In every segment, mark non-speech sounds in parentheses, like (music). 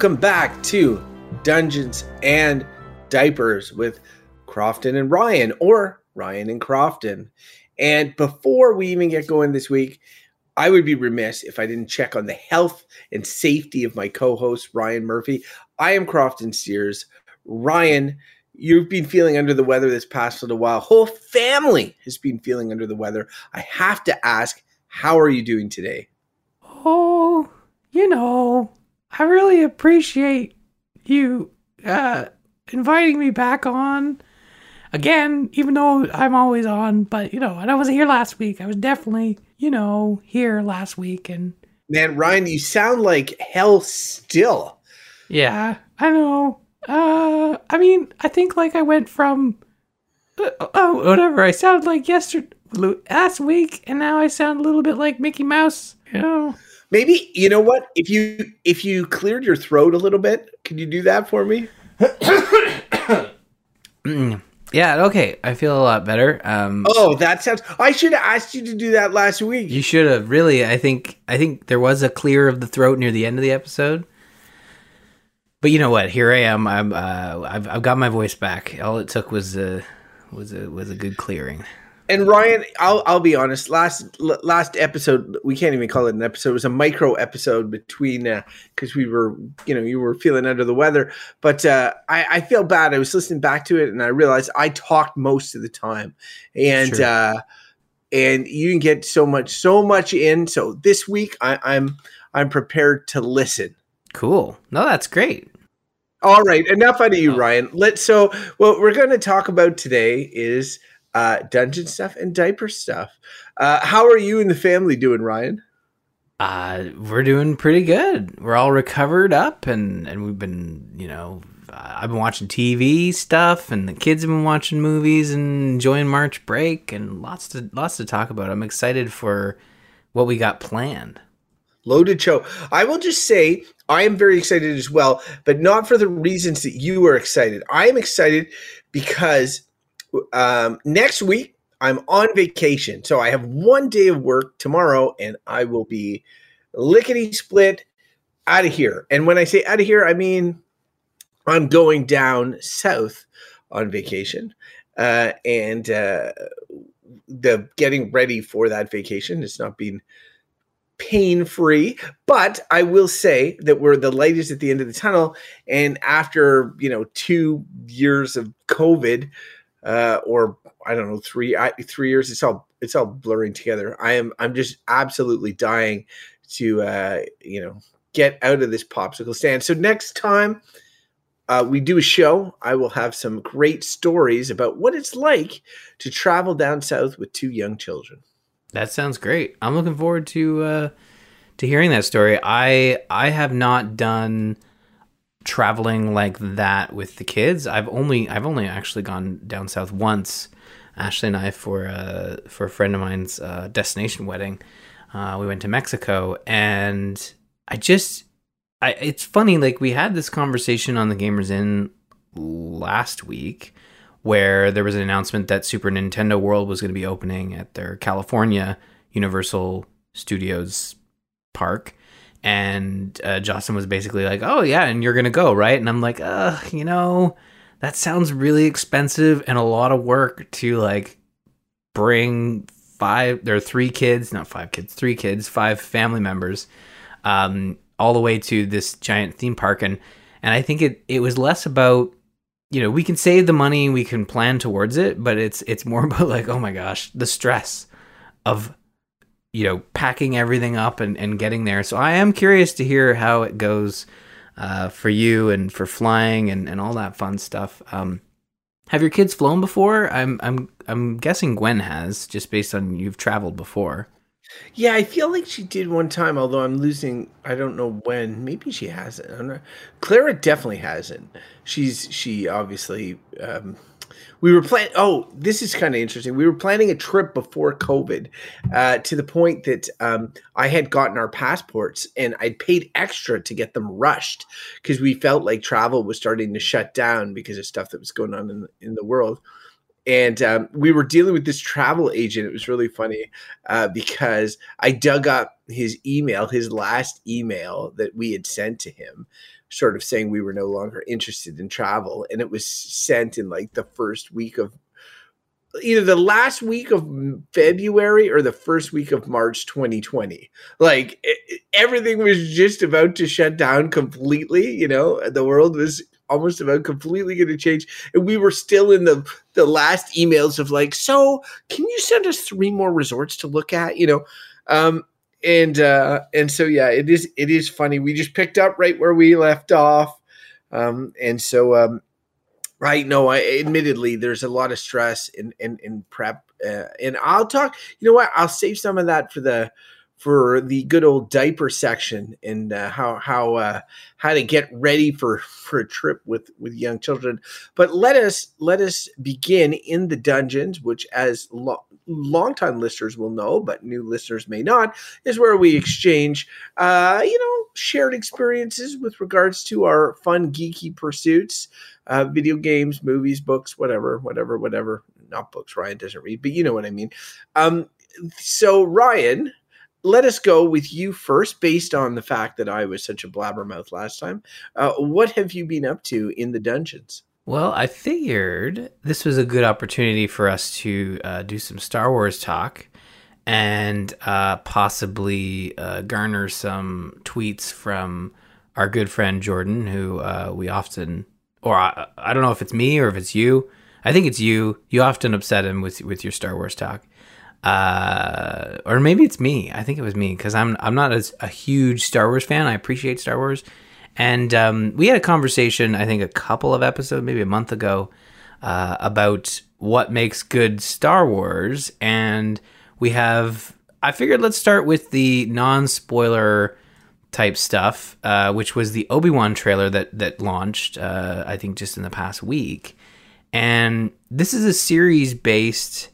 welcome back to Dungeons and Diapers with Crofton and Ryan, or Ryan and Crofton. And before we even get going this week, I would be remiss if I didn't check on the health and safety of my co host, Ryan Murphy. I am Crofton Sears. Ryan, you've been feeling under the weather this past little while. Whole family has been feeling under the weather. I have to ask, how are you doing today? Oh, you know, I really appreciate you uh, inviting me back on again, even though I'm always on. But you know, and I wasn't here last week. I was definitely, you know, here last week. And man, Ryan, you sound like hell still. Yeah, I know. Uh, I mean, I think like I went from uh, oh whatever. I sounded like yesterday last week, and now I sound a little bit like Mickey Mouse. You know. Maybe you know what? If you if you cleared your throat a little bit, can you do that for me? (coughs) yeah, okay. I feel a lot better. Um, oh, that sounds. I should have asked you to do that last week. You should have. Really, I think. I think there was a clear of the throat near the end of the episode. But you know what? Here I am. I'm. Uh, I've. I've got my voice back. All it took was a was a was a good clearing and Ryan, I'll I'll be honest. Last last episode, we can't even call it an episode. It was a micro episode between because uh, we were, you know, you were feeling under the weather. But uh, I, I feel bad. I was listening back to it, and I realized I talked most of the time, and sure. uh, and you can get so much so much in. So this week, I, I'm I'm prepared to listen. Cool. No, that's great. All right, enough out of you. Ryan. Let's. So what we're going to talk about today is uh, dungeon stuff and diaper stuff. Uh, how are you and the family doing, Ryan? Uh, we're doing pretty good. We're all recovered up, and and we've been, you know, I've been watching TV stuff, and the kids have been watching movies and enjoying March break, and lots to lots to talk about. I'm excited for what we got planned. Loaded show. I will just say I am very excited as well, but not for the reasons that you are excited. I am excited because um, next week, I'm on vacation. So I have one day of work tomorrow, and I will be lickety split out of here. And when I say out of here, I mean I'm going down south on vacation. Uh, and uh, the getting ready for that vacation has not been pain free but i will say that we're the is at the end of the tunnel and after you know two years of covid uh, or I don't know three I, three years. It's all it's all blurring together. I am I'm just absolutely dying to uh, you know get out of this popsicle stand. So next time uh, we do a show, I will have some great stories about what it's like to travel down south with two young children. That sounds great. I'm looking forward to uh, to hearing that story. I I have not done traveling like that with the kids. I've only I've only actually gone down south once. Ashley and I for uh, for a friend of mine's uh, destination wedding. Uh, we went to Mexico, and I just I it's funny like we had this conversation on the Gamers Inn last week where there was an announcement that Super Nintendo World was going to be opening at their California Universal Studios park and uh, Jocelyn was basically like, "Oh yeah, and you're gonna go, right?" And I'm like, "Uh, you know, that sounds really expensive and a lot of work to like bring five. There are three kids, not five kids, three kids, five family members, um, all the way to this giant theme park, and and I think it it was less about." You know, we can save the money, we can plan towards it, but it's it's more (laughs) about like, oh my gosh, the stress of you know, packing everything up and, and getting there. So I am curious to hear how it goes uh, for you and for flying and, and all that fun stuff. Um, have your kids flown before? I'm I'm I'm guessing Gwen has, just based on you've traveled before. Yeah, I feel like she did one time, although I'm losing. I don't know when. Maybe she hasn't. Clara definitely hasn't. She's she obviously um, we were planning. Oh, this is kind of interesting. We were planning a trip before COVID, uh, to the point that um, I had gotten our passports and I paid extra to get them rushed because we felt like travel was starting to shut down because of stuff that was going on in in the world. And um, we were dealing with this travel agent. It was really funny uh, because I dug up his email, his last email that we had sent to him sort of saying we were no longer interested in travel, and it was sent in like the first week of either the last week of February or the first week of March 2020. Like it, everything was just about to shut down completely. You know, the world was almost about completely going to change, and we were still in the the last emails of like, so can you send us three more resorts to look at? You know, um, and uh, and so yeah, it is it is funny. We just picked up right where we left off, um, and so um, Right. No, I admittedly there's a lot of stress in in, in prep, uh, and I'll talk. You know what? I'll save some of that for the for the good old diaper section and uh, how how uh, how to get ready for for a trip with with young children. But let us let us begin in the dungeons, which as lo- longtime listeners will know, but new listeners may not, is where we exchange, uh, you know, shared experiences with regards to our fun geeky pursuits uh, video games, movies, books, whatever, whatever, whatever. Not books. Ryan doesn't read, but you know what I mean. Um, so Ryan, let us go with you first, based on the fact that I was such a blabbermouth last time. Uh, what have you been up to in the dungeons? Well, I figured this was a good opportunity for us to uh, do some Star Wars talk and uh, possibly uh, garner some tweets from our good friend Jordan, who uh, we often or I, I don't know if it's me or if it's you. I think it's you. You often upset him with with your Star Wars talk, uh, or maybe it's me. I think it was me because I'm I'm not as a huge Star Wars fan. I appreciate Star Wars, and um, we had a conversation. I think a couple of episodes, maybe a month ago, uh, about what makes good Star Wars, and we have. I figured let's start with the non spoiler type stuff, uh, which was the Obi Wan trailer that that launched, uh, I think, just in the past week. And this is a series based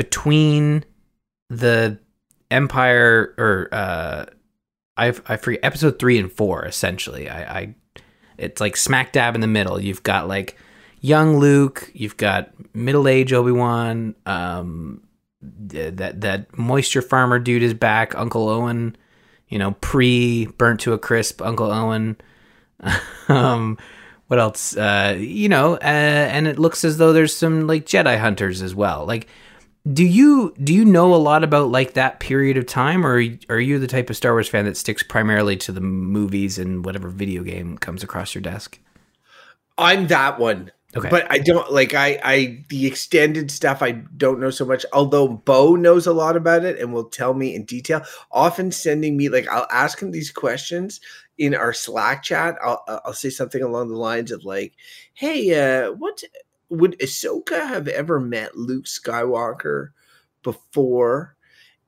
between the Empire or uh, I I forget episode three and four essentially. I, I it's like smack dab in the middle. You've got like young Luke, you've got middle age Obi Wan. Um, that that moisture farmer dude is back. Uncle Owen you know, pre burnt to a crisp Uncle Owen. (laughs) um, what else? Uh, you know, uh, and it looks as though there's some like Jedi hunters as well. Like, do you do you know a lot about like that period of time, or are you the type of Star Wars fan that sticks primarily to the movies and whatever video game comes across your desk? I'm that one. Okay. But I don't like I I the extended stuff I don't know so much. Although Bo knows a lot about it and will tell me in detail. Often sending me like I'll ask him these questions in our Slack chat. I'll I'll say something along the lines of like, "Hey, uh, what would Ahsoka have ever met Luke Skywalker before?"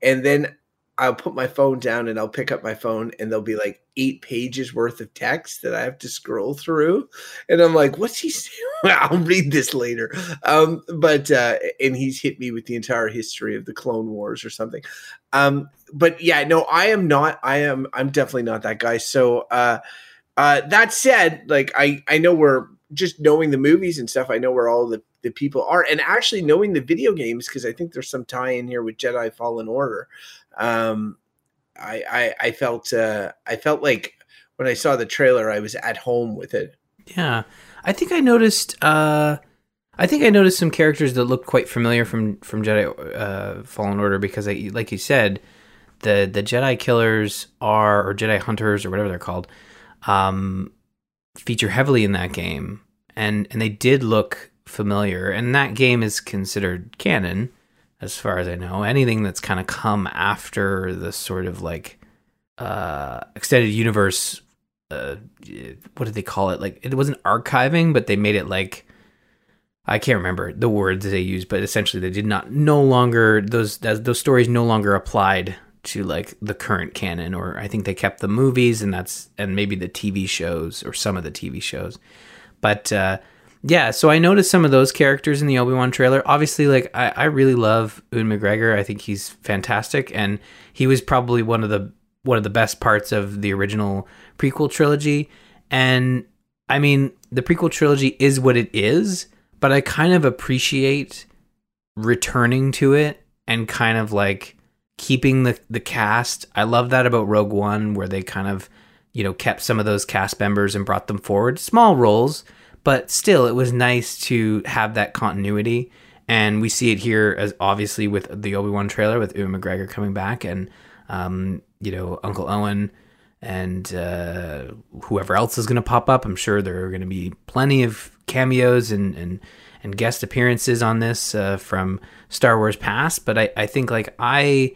And then I'll put my phone down and I'll pick up my phone and there'll be like eight pages worth of text that I have to scroll through. And I'm like, what's he saying? (laughs) I'll read this later. Um, but, uh, and he's hit me with the entire history of the Clone Wars or something. Um, but yeah, no, I am not, I am, I'm definitely not that guy. So, uh, uh, that said, like, I, I know we're just knowing the movies and stuff. I know where all the, the people are and actually knowing the video games. Cause I think there's some tie in here with Jedi Fallen Order um, I, I I felt uh, I felt like when I saw the trailer, I was at home with it. Yeah, I think I noticed. Uh, I think I noticed some characters that looked quite familiar from from Jedi uh, Fallen Order because, I, like you said, the the Jedi killers are or Jedi hunters or whatever they're called, um, feature heavily in that game, and and they did look familiar. And that game is considered canon as far as I know. Anything that's kind of come after the sort of like uh, extended universe. Uh, what did they call it? Like it wasn't archiving, but they made it like I can't remember the words they used, but essentially they did not no longer those those stories no longer applied to like the current canon, or I think they kept the movies and that's and maybe the TV shows or some of the TV shows, but. uh yeah, so I noticed some of those characters in the Obi Wan trailer. Obviously, like I, I really love Ewan McGregor. I think he's fantastic, and he was probably one of the one of the best parts of the original prequel trilogy. And I mean, the prequel trilogy is what it is, but I kind of appreciate returning to it and kind of like keeping the the cast. I love that about Rogue One, where they kind of you know, kept some of those cast members and brought them forward. Small roles, but still, it was nice to have that continuity. And we see it here as obviously with the Obi Wan trailer with Ewan McGregor coming back and, um, you know, Uncle Owen and uh, whoever else is going to pop up. I'm sure there are going to be plenty of cameos and, and, and guest appearances on this uh, from Star Wars past. But I, I think like I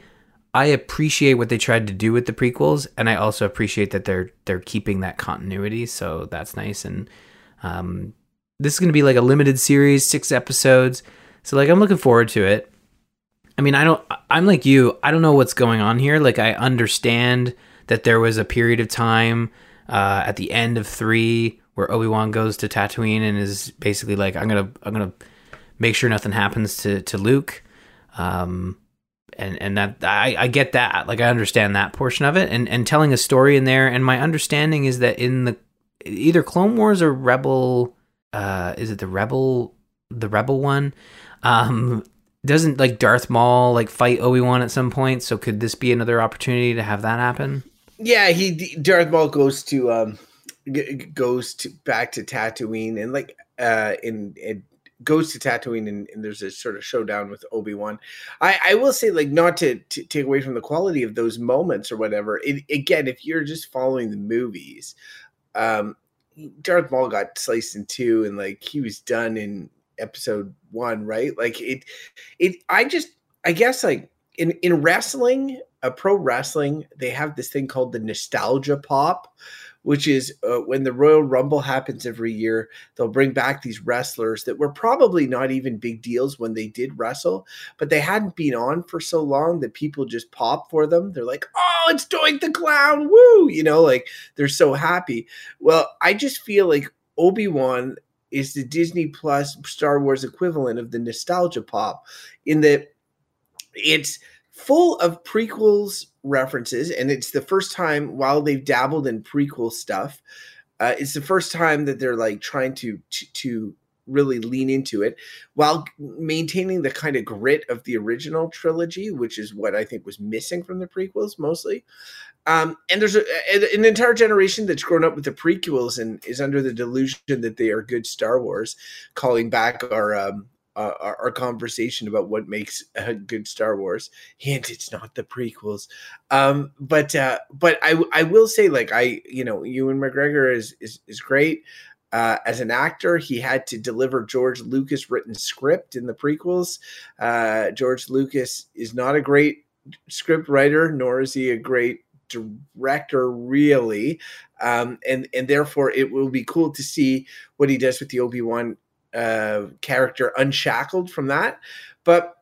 I appreciate what they tried to do with the prequels, and I also appreciate that they're they're keeping that continuity. So that's nice. And um, this is going to be like a limited series, six episodes. So like I'm looking forward to it. I mean, I don't. I'm like you. I don't know what's going on here. Like I understand that there was a period of time uh, at the end of three where Obi Wan goes to Tatooine and is basically like, I'm gonna I'm gonna make sure nothing happens to to Luke. Um, and and that I, I get that like I understand that portion of it. And and telling a story in there and my understanding is that in the either Clone Wars or Rebel uh is it the Rebel the Rebel one? Um doesn't like Darth Maul like fight Obi Wan at some point? So could this be another opportunity to have that happen? Yeah he Darth Maul goes to um g- goes to back to Tatooine and like uh in, in goes to Tatooine and, and, there's a sort of showdown with Obi Wan. I, I will say, like, not to, to, take away from the quality of those moments or whatever. It, again, if you're just following the movies, um, Darth Maul got sliced in two, and like he was done in episode one, right? Like it, it. I just, I guess, like in in wrestling, a uh, pro wrestling, they have this thing called the nostalgia pop which is uh, when the Royal Rumble happens every year, they'll bring back these wrestlers that were probably not even big deals when they did wrestle, but they hadn't been on for so long that people just pop for them. They're like, oh, it's Doink the Clown, woo! You know, like they're so happy. Well, I just feel like Obi Wan is the Disney Plus Star Wars equivalent of the nostalgia pop in that it's full of prequels references, and it's the first time while they've dabbled in prequel stuff. Uh, it's the first time that they're like trying to, to, to really lean into it while maintaining the kind of grit of the original trilogy, which is what I think was missing from the prequels mostly. Um, and there's a, an entire generation that's grown up with the prequels and is under the delusion that they are good Star Wars, calling back our um, uh, our, our, conversation about what makes a good Star Wars. Hint: it's not the prequels. Um, but uh, but I I will say like I you know Ewan McGregor is is is great. Uh, as an actor, he had to deliver George Lucas written script in the prequels. Uh, George Lucas is not a great script writer, nor is he a great director, really. Um, and and therefore, it will be cool to see what he does with the Obi Wan uh, character unshackled from that. But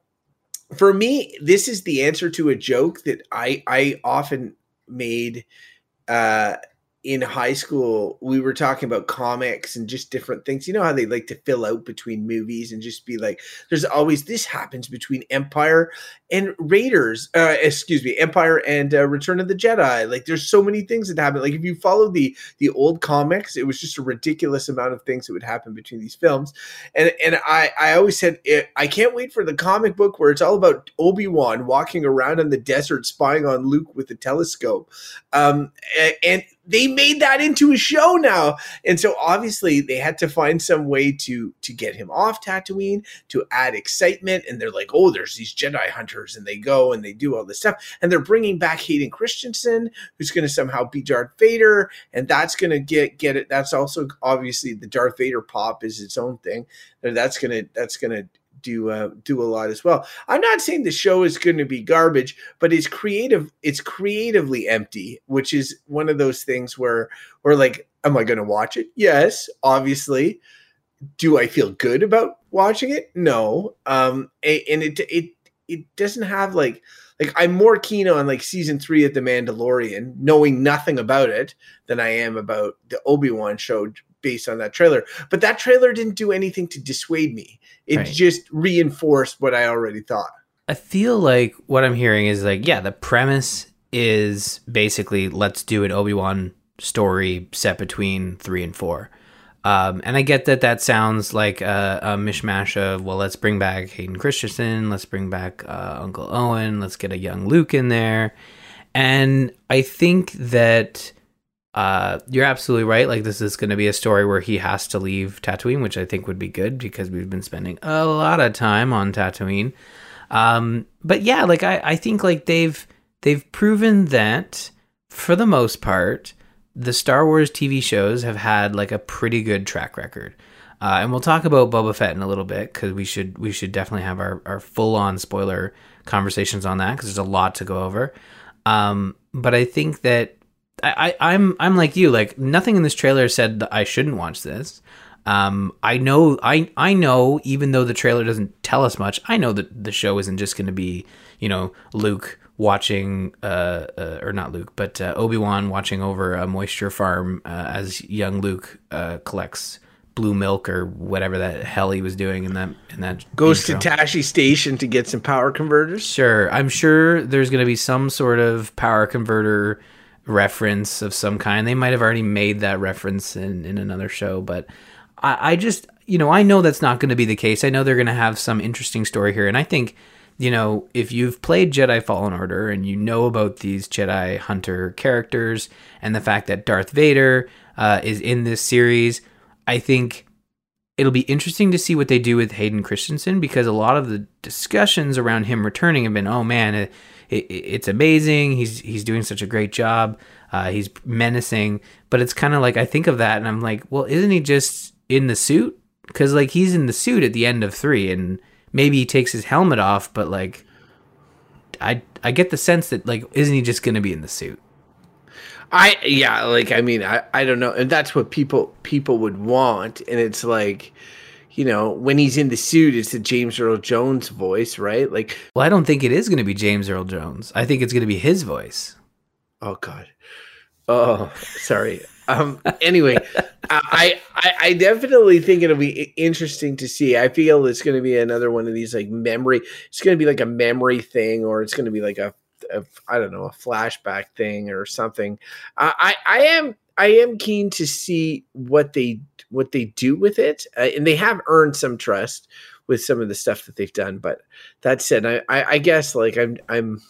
for me, this is the answer to a joke that I I often made uh, in high school we were talking about comics and just different things. You know how they like to fill out between movies and just be like there's always this happens between empire and raiders uh excuse me empire and uh, return of the jedi. Like there's so many things that happen. Like if you follow the the old comics it was just a ridiculous amount of things that would happen between these films. And and i i always said i can't wait for the comic book where it's all about obi-wan walking around in the desert spying on luke with a telescope. Um and they made that into a show now. And so obviously they had to find some way to to get him off Tatooine to add excitement and they're like, "Oh, there's these Jedi hunters." And they go and they do all this stuff. And they're bringing back Hayden Christensen who's going to somehow be Darth Vader and that's going to get get it that's also obviously the Darth Vader pop is its own thing. That's going to that's going to do uh, do a lot as well. I'm not saying the show is going to be garbage, but it's creative. It's creatively empty, which is one of those things where we're like, am I going to watch it? Yes, obviously. Do I feel good about watching it? No. Um, and it it it doesn't have like like I'm more keen on like season three of The Mandalorian, knowing nothing about it, than I am about the Obi Wan show based on that trailer. But that trailer didn't do anything to dissuade me. It right. just reinforced what I already thought. I feel like what I'm hearing is like, yeah, the premise is basically let's do an Obi Wan story set between three and four. Um, and I get that that sounds like a, a, mishmash of, well, let's bring back Hayden Christensen, let's bring back uh, Uncle Owen, let's get a young Luke in there. And I think that uh, you're absolutely right. Like this is going to be a story where he has to leave Tatooine, which I think would be good because we've been spending a lot of time on Tatooine. Um, but yeah, like I, I think like they've they've proven that for the most part, the Star Wars TV shows have had like a pretty good track record. Uh, and we'll talk about Boba Fett in a little bit because we should we should definitely have our, our full on spoiler conversations on that because there's a lot to go over. Um, but I think that I, I I'm I'm like you like nothing in this trailer said that I shouldn't watch this. Um, I know I I know even though the trailer doesn't tell us much, I know that the show isn't just going to be you know Luke watching uh, uh or not Luke but uh, Obi Wan watching over a moisture farm uh, as young Luke uh, collects blue milk or whatever that hell he was doing in that in that Goes intro. to Tosche Station to get some power converters. Sure, I'm sure there's going to be some sort of power converter reference of some kind. They might have already made that reference in in another show, but I, I just you know I know that's not going to be the case. I know they're going to have some interesting story here, and I think you know if you've played Jedi Fallen Order and you know about these Jedi Hunter characters and the fact that Darth Vader uh, is in this series, I think it'll be interesting to see what they do with Hayden Christensen because a lot of the discussions around him returning have been, oh man, it, it, it's amazing. He's he's doing such a great job. Uh, he's menacing, but it's kind of like I think of that and I'm like, well, isn't he just in the suit? Because like he's in the suit at the end of three, and maybe he takes his helmet off, but like, I I get the sense that like, isn't he just to be in the suit? I yeah, like I mean, I I don't know, and that's what people people would want, and it's like, you know, when he's in the suit, it's the James Earl Jones voice, right? Like, Well, I don't think it is going to be James Earl Jones. I think it's going to be his voice. oh god, oh sorry. Um. Anyway, I, I I definitely think it'll be interesting to see. I feel it's going to be another one of these like memory. It's going to be like a memory thing, or it's going to be like a, I don't know a flashback thing or something. I I, I am I am keen to see what they what they do with it, uh, and they have earned some trust with some of the stuff that they've done. But that said, I I, I guess like I'm I'm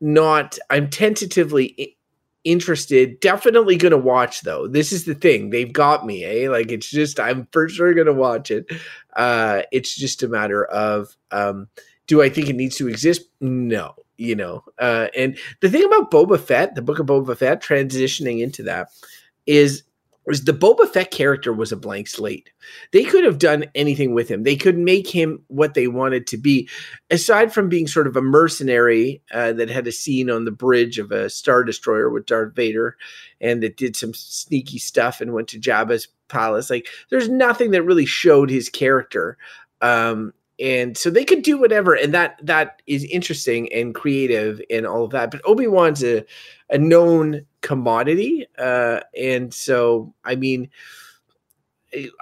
not I'm tentatively interested. Definitely gonna watch though. This is the thing. They've got me, eh? Like it's just I'm for sure gonna watch it. Uh it's just a matter of um do I think it needs to exist? No. You know, uh, and the thing about Boba Fett, the book of Boba Fett, transitioning into that is was the Boba Fett character was a blank slate. They could have done anything with him. They could make him what they wanted to be, aside from being sort of a mercenary uh, that had a scene on the bridge of a star destroyer with Darth Vader, and that did some sneaky stuff and went to Jabba's palace. Like, there's nothing that really showed his character. Um, and so they could do whatever, and that that is interesting and creative and all of that. But Obi Wan's a a known commodity, uh, and so I mean,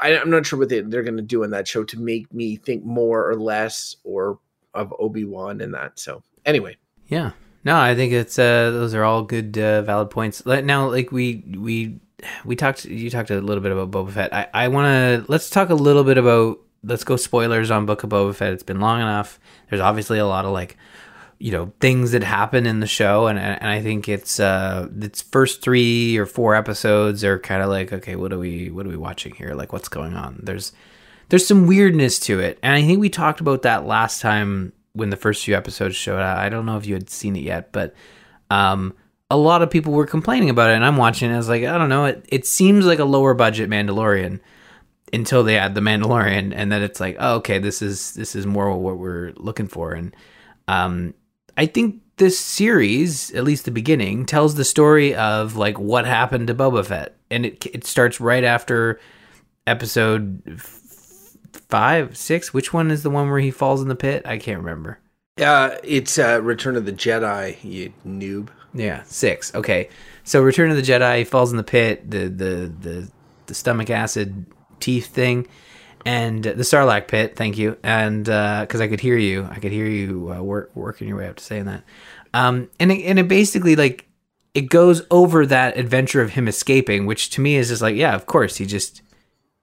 I, I'm not sure what they, they're going to do in that show to make me think more or less or of Obi Wan and that. So anyway, Yeah. No, I think it's uh those are all good uh, valid points. Now like we we we talked you talked a little bit about Boba Fett. I I want to let's talk a little bit about let's go spoilers on Book of Boba Fett. It's been long enough. There's obviously a lot of like you know things that happen in the show and and I think it's uh its first 3 or 4 episodes are kind of like okay, what are we what are we watching here? Like what's going on? There's there's some weirdness to it. And I think we talked about that last time when the first few episodes showed out. I don't know if you had seen it yet, but um, a lot of people were complaining about it. And I'm watching it. I was like, I don't know. It, it seems like a lower budget Mandalorian until they add the Mandalorian. And then it's like, oh, okay, this is, this is more what we're looking for. And um, I think this series, at least the beginning, tells the story of like what happened to Boba Fett. And it, it starts right after episode f- five, six. Which one is the one where he falls in the pit? I can't remember. uh, it's uh, Return of the Jedi, you noob. Yeah, six. Okay, so Return of the Jedi he falls in the pit, the the the the stomach acid teeth thing, and the Sarlacc pit. Thank you, and because I could hear you, I could hear you uh, work working your way up to saying that. Um, and it, and it basically like it goes over that adventure of him escaping, which to me is just like, yeah, of course he just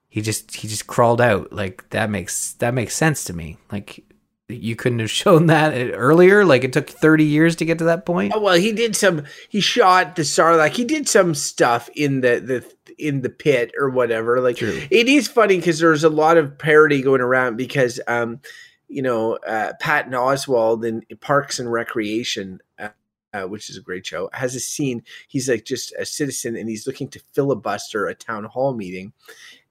he just he just crawled out. Like that makes that makes sense to me. Like you couldn't have (laughs) shown that earlier? Like it took 30 years to get to that point? Oh, well, he did some. He shot the Sarlacc. He did some stuff in the the in the pit or whatever. Like True. it is funny because there's a lot of parody going around because um, you know, uh, Patton Oswalt in Parks and Recreation. Uh, uh, which is a great show, has a scene. He's like just a citizen and he's looking to filibuster a town hall meeting.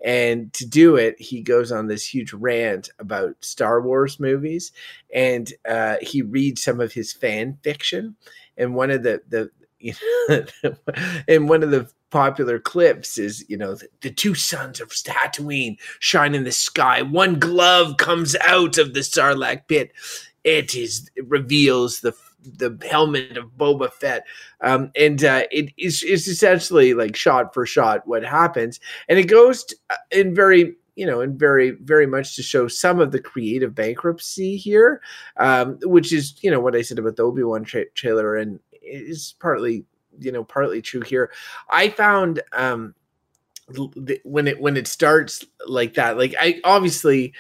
And to do it, he goes on this huge rant about Star Wars movies and uh, he reads some of his fan fiction. And one of the, the, you know, (laughs) and one of the popular clips is you know the, the, two suns of Tatooine shine in the sky. One glove comes out of the Sarlacc pit. It is it reveals the the helmet of Boba Fett, um, and uh, it is it's essentially like shot for shot what happens, and it goes to, uh, in very you know, and very, very much to show some of the creative bankruptcy here, um, which is, you know, what I said about the Obi Wan tra- trailer, and is partly, you know, partly true here. I found um, when it when it starts like that, like I obviously,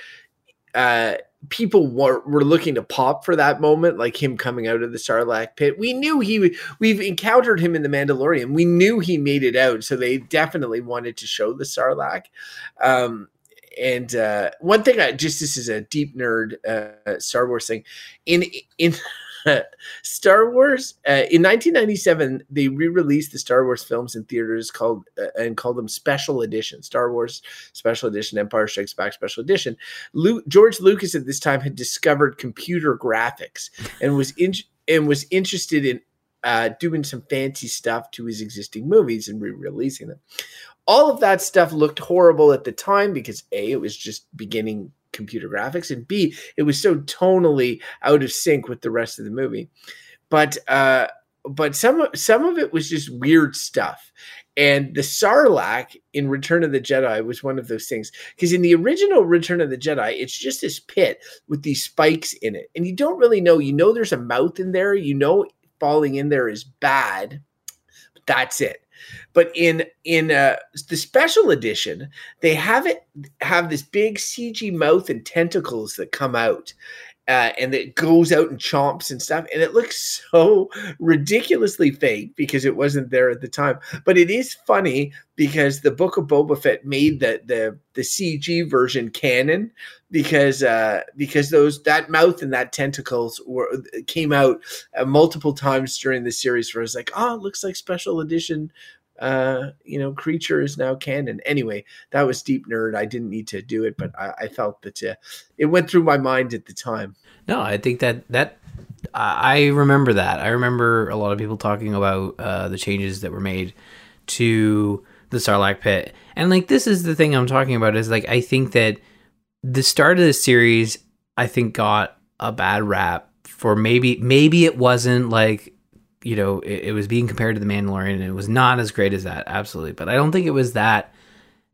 uh, people were, were looking to pop for that moment, like him coming out of the Sarlacc pit. We knew he we've encountered him in the Mandalorian. We knew he made it out, so they definitely wanted to show the Sarlacc. Um, and uh, one thing, I just this is a deep nerd uh, Star Wars thing. In in (laughs) (laughs) Star Wars uh, in 1997, they re-released the Star Wars films in theaters called uh, and called them Special Edition. Star Wars Special Edition, Empire Strikes Back Special Edition. George Lucas at this time had discovered computer graphics and was in- and was interested in uh, doing some fancy stuff to his existing movies and re-releasing them. All of that stuff looked horrible at the time because a it was just beginning computer graphics and b it was so tonally out of sync with the rest of the movie. But uh but some some of it was just weird stuff. And the sarlacc in return of the jedi was one of those things because in the original return of the jedi it's just this pit with these spikes in it and you don't really know. You know there's a mouth in there. You know falling in there is bad that's it but in in uh, the special edition, they have it have this big CG mouth and tentacles that come out. Uh, and it goes out and chomps and stuff, and it looks so ridiculously fake because it wasn't there at the time. But it is funny because the Book of Boba Fett made the the the CG version canon because uh, because those that mouth and that tentacles were came out uh, multiple times during the series. Where it's like, oh, it looks like special edition uh, you know, creature is now canon. Anyway, that was deep nerd. I didn't need to do it, but I, I felt that uh, it went through my mind at the time. No, I think that that I remember that. I remember a lot of people talking about uh, the changes that were made to the Sarlacc pit, and like this is the thing I'm talking about is like I think that the start of the series I think got a bad rap for maybe maybe it wasn't like you know, it, it, was being compared to the Mandalorian, and it was not as great as that, absolutely. But I don't think it was that.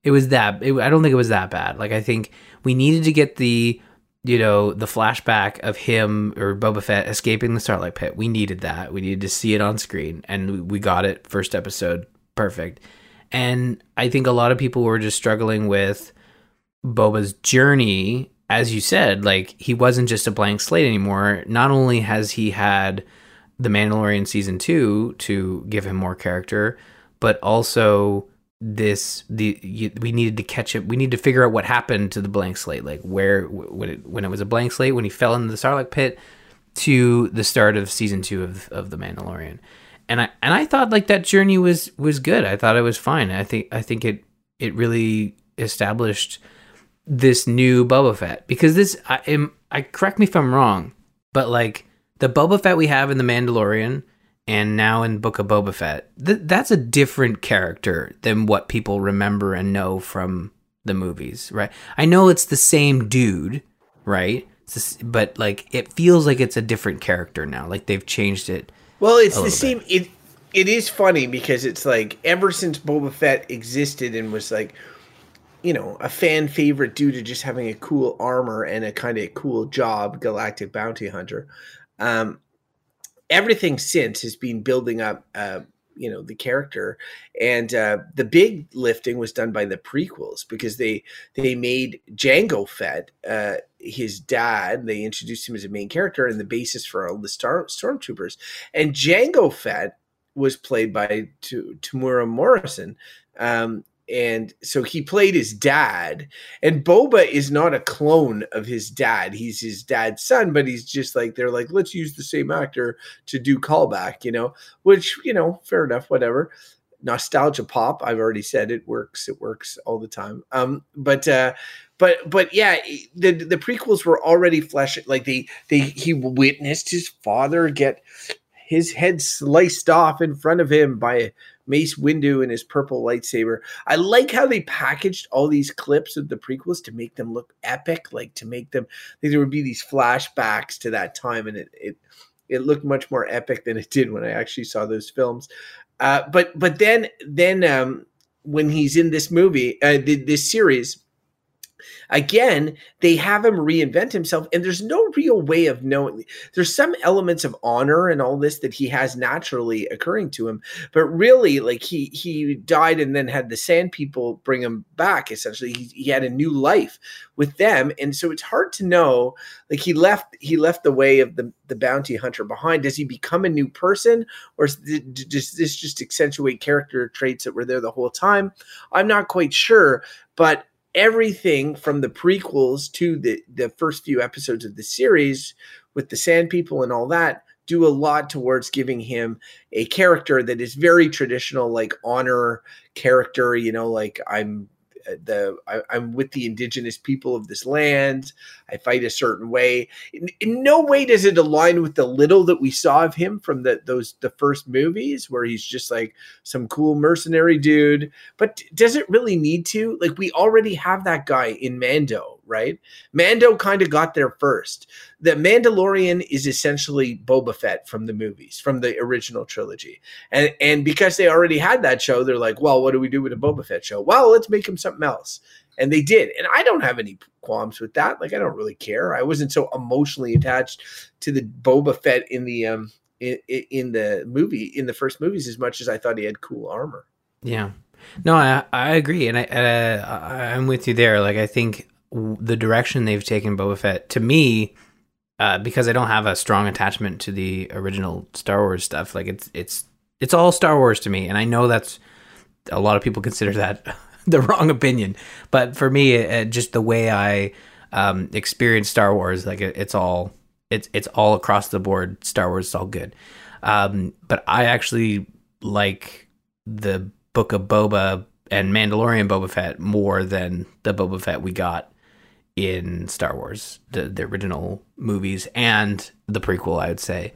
It was that. It, I don't think it was that bad. Like I think we needed to get the, you know, the flashback of him or Boba Fett escaping the Sarlacc Pit. We needed that. We needed to see it on screen, and we got it first episode, perfect. And I think a lot of people were just struggling with Boba's journey. As you said, like he wasn't just a blank slate anymore. Not only has he had the Mandalorian season two to give him more character, but also this the you, we needed to catch it. We need to figure out what happened to the blank slate, like where when it when it was a blank slate when he fell into the Sarlacc pit to the start of season two of of the Mandalorian. And I and I thought like that journey was was good. I thought it was fine. I think I think it it really established this new Boba Fett because this I am I correct me if I'm wrong, but like the Boba Fett we have in The Mandalorian and now in Book of Boba Fett, th- that's a different character than what people remember and know from the movies, right? I know it's the same dude, right? But like it feels like it's a different character now. Like they've changed it. Well, it's the same. Bit. It it is funny because it's like ever since Boba Fett existed and was like, you know, a fan favorite due to just having a cool armor and a kind of cool job, galactic bounty hunter. Um, everything since has been building up, uh, you know the character. And uh, the big lifting was done by the prequels because they they made Jango Fett uh, his dad. They introduced him as a main character and the basis for all the star stormtroopers. And Jango Fett was played by T- Temuera Morrison um, and so he played his dad and boba is not a clone of his dad. He's his dad's son but he's just like they're like let's use the same actor to do callback you know which you know fair enough whatever. Nostalgia pop i've already said it works it works all the time. Um but uh but but yeah the the prequels were already fleshing like they they he witnessed his father get his head sliced off in front of him by Mace Windu and his purple lightsaber. I like how they packaged all these clips of the prequels to make them look epic, like to make them like there would be these flashbacks to that time, and it it it looked much more epic than it did when I actually saw those films. Uh, but but then then um, when he's in this movie, uh, this series again, they have him reinvent himself, and there's no real way of knowing. There's some elements of honor and all this that he has naturally occurring to him, but really, like he he died and then had the Sand People bring him back. Essentially, he, he had a new life with them, and so it's hard to know. Like he left he left the way of the the bounty hunter behind. Does he become a new person, or does this just accentuate character traits that were there the whole time? I'm not quite sure, but everything from the prequels to the the first few episodes of the series with the sand people and all that do a lot towards giving him a character that is very traditional like honor character you know like i'm the I, am with the indigenous people of this land. I fight a certain way. In, in, no way does it align with the little that we saw of him from the those the first movies, where he's just like some cool mercenary dude. But does it really need to? Like we already have that guy in Mando right? Mando kind of got there first. The Mandalorian is essentially Boba Fett from the movies, from the original trilogy. And and because they already had that show, they're like, well, what do we do with a Boba Fett show? Well, let's make him something else. And they did. And I don't have any qualms with that. Like I don't really care. I wasn't so emotionally attached to the Boba Fett in the um in, in the movie in the first movies as much as I thought he had cool armor. Yeah. No, I I agree, and I uh, I'm with you there. Like I think the direction they've taken Boba Fett to me, uh, because I don't have a strong attachment to the original Star Wars stuff. Like it's it's it's all Star Wars to me, and I know that's a lot of people consider that (laughs) the wrong opinion. But for me, it, just the way I um, experience Star Wars, like it, it's all it's it's all across the board. Star Wars is all good. Um, but I actually like the Book of Boba and Mandalorian Boba Fett more than the Boba Fett we got in Star Wars, the, the original movies and the prequel, I would say,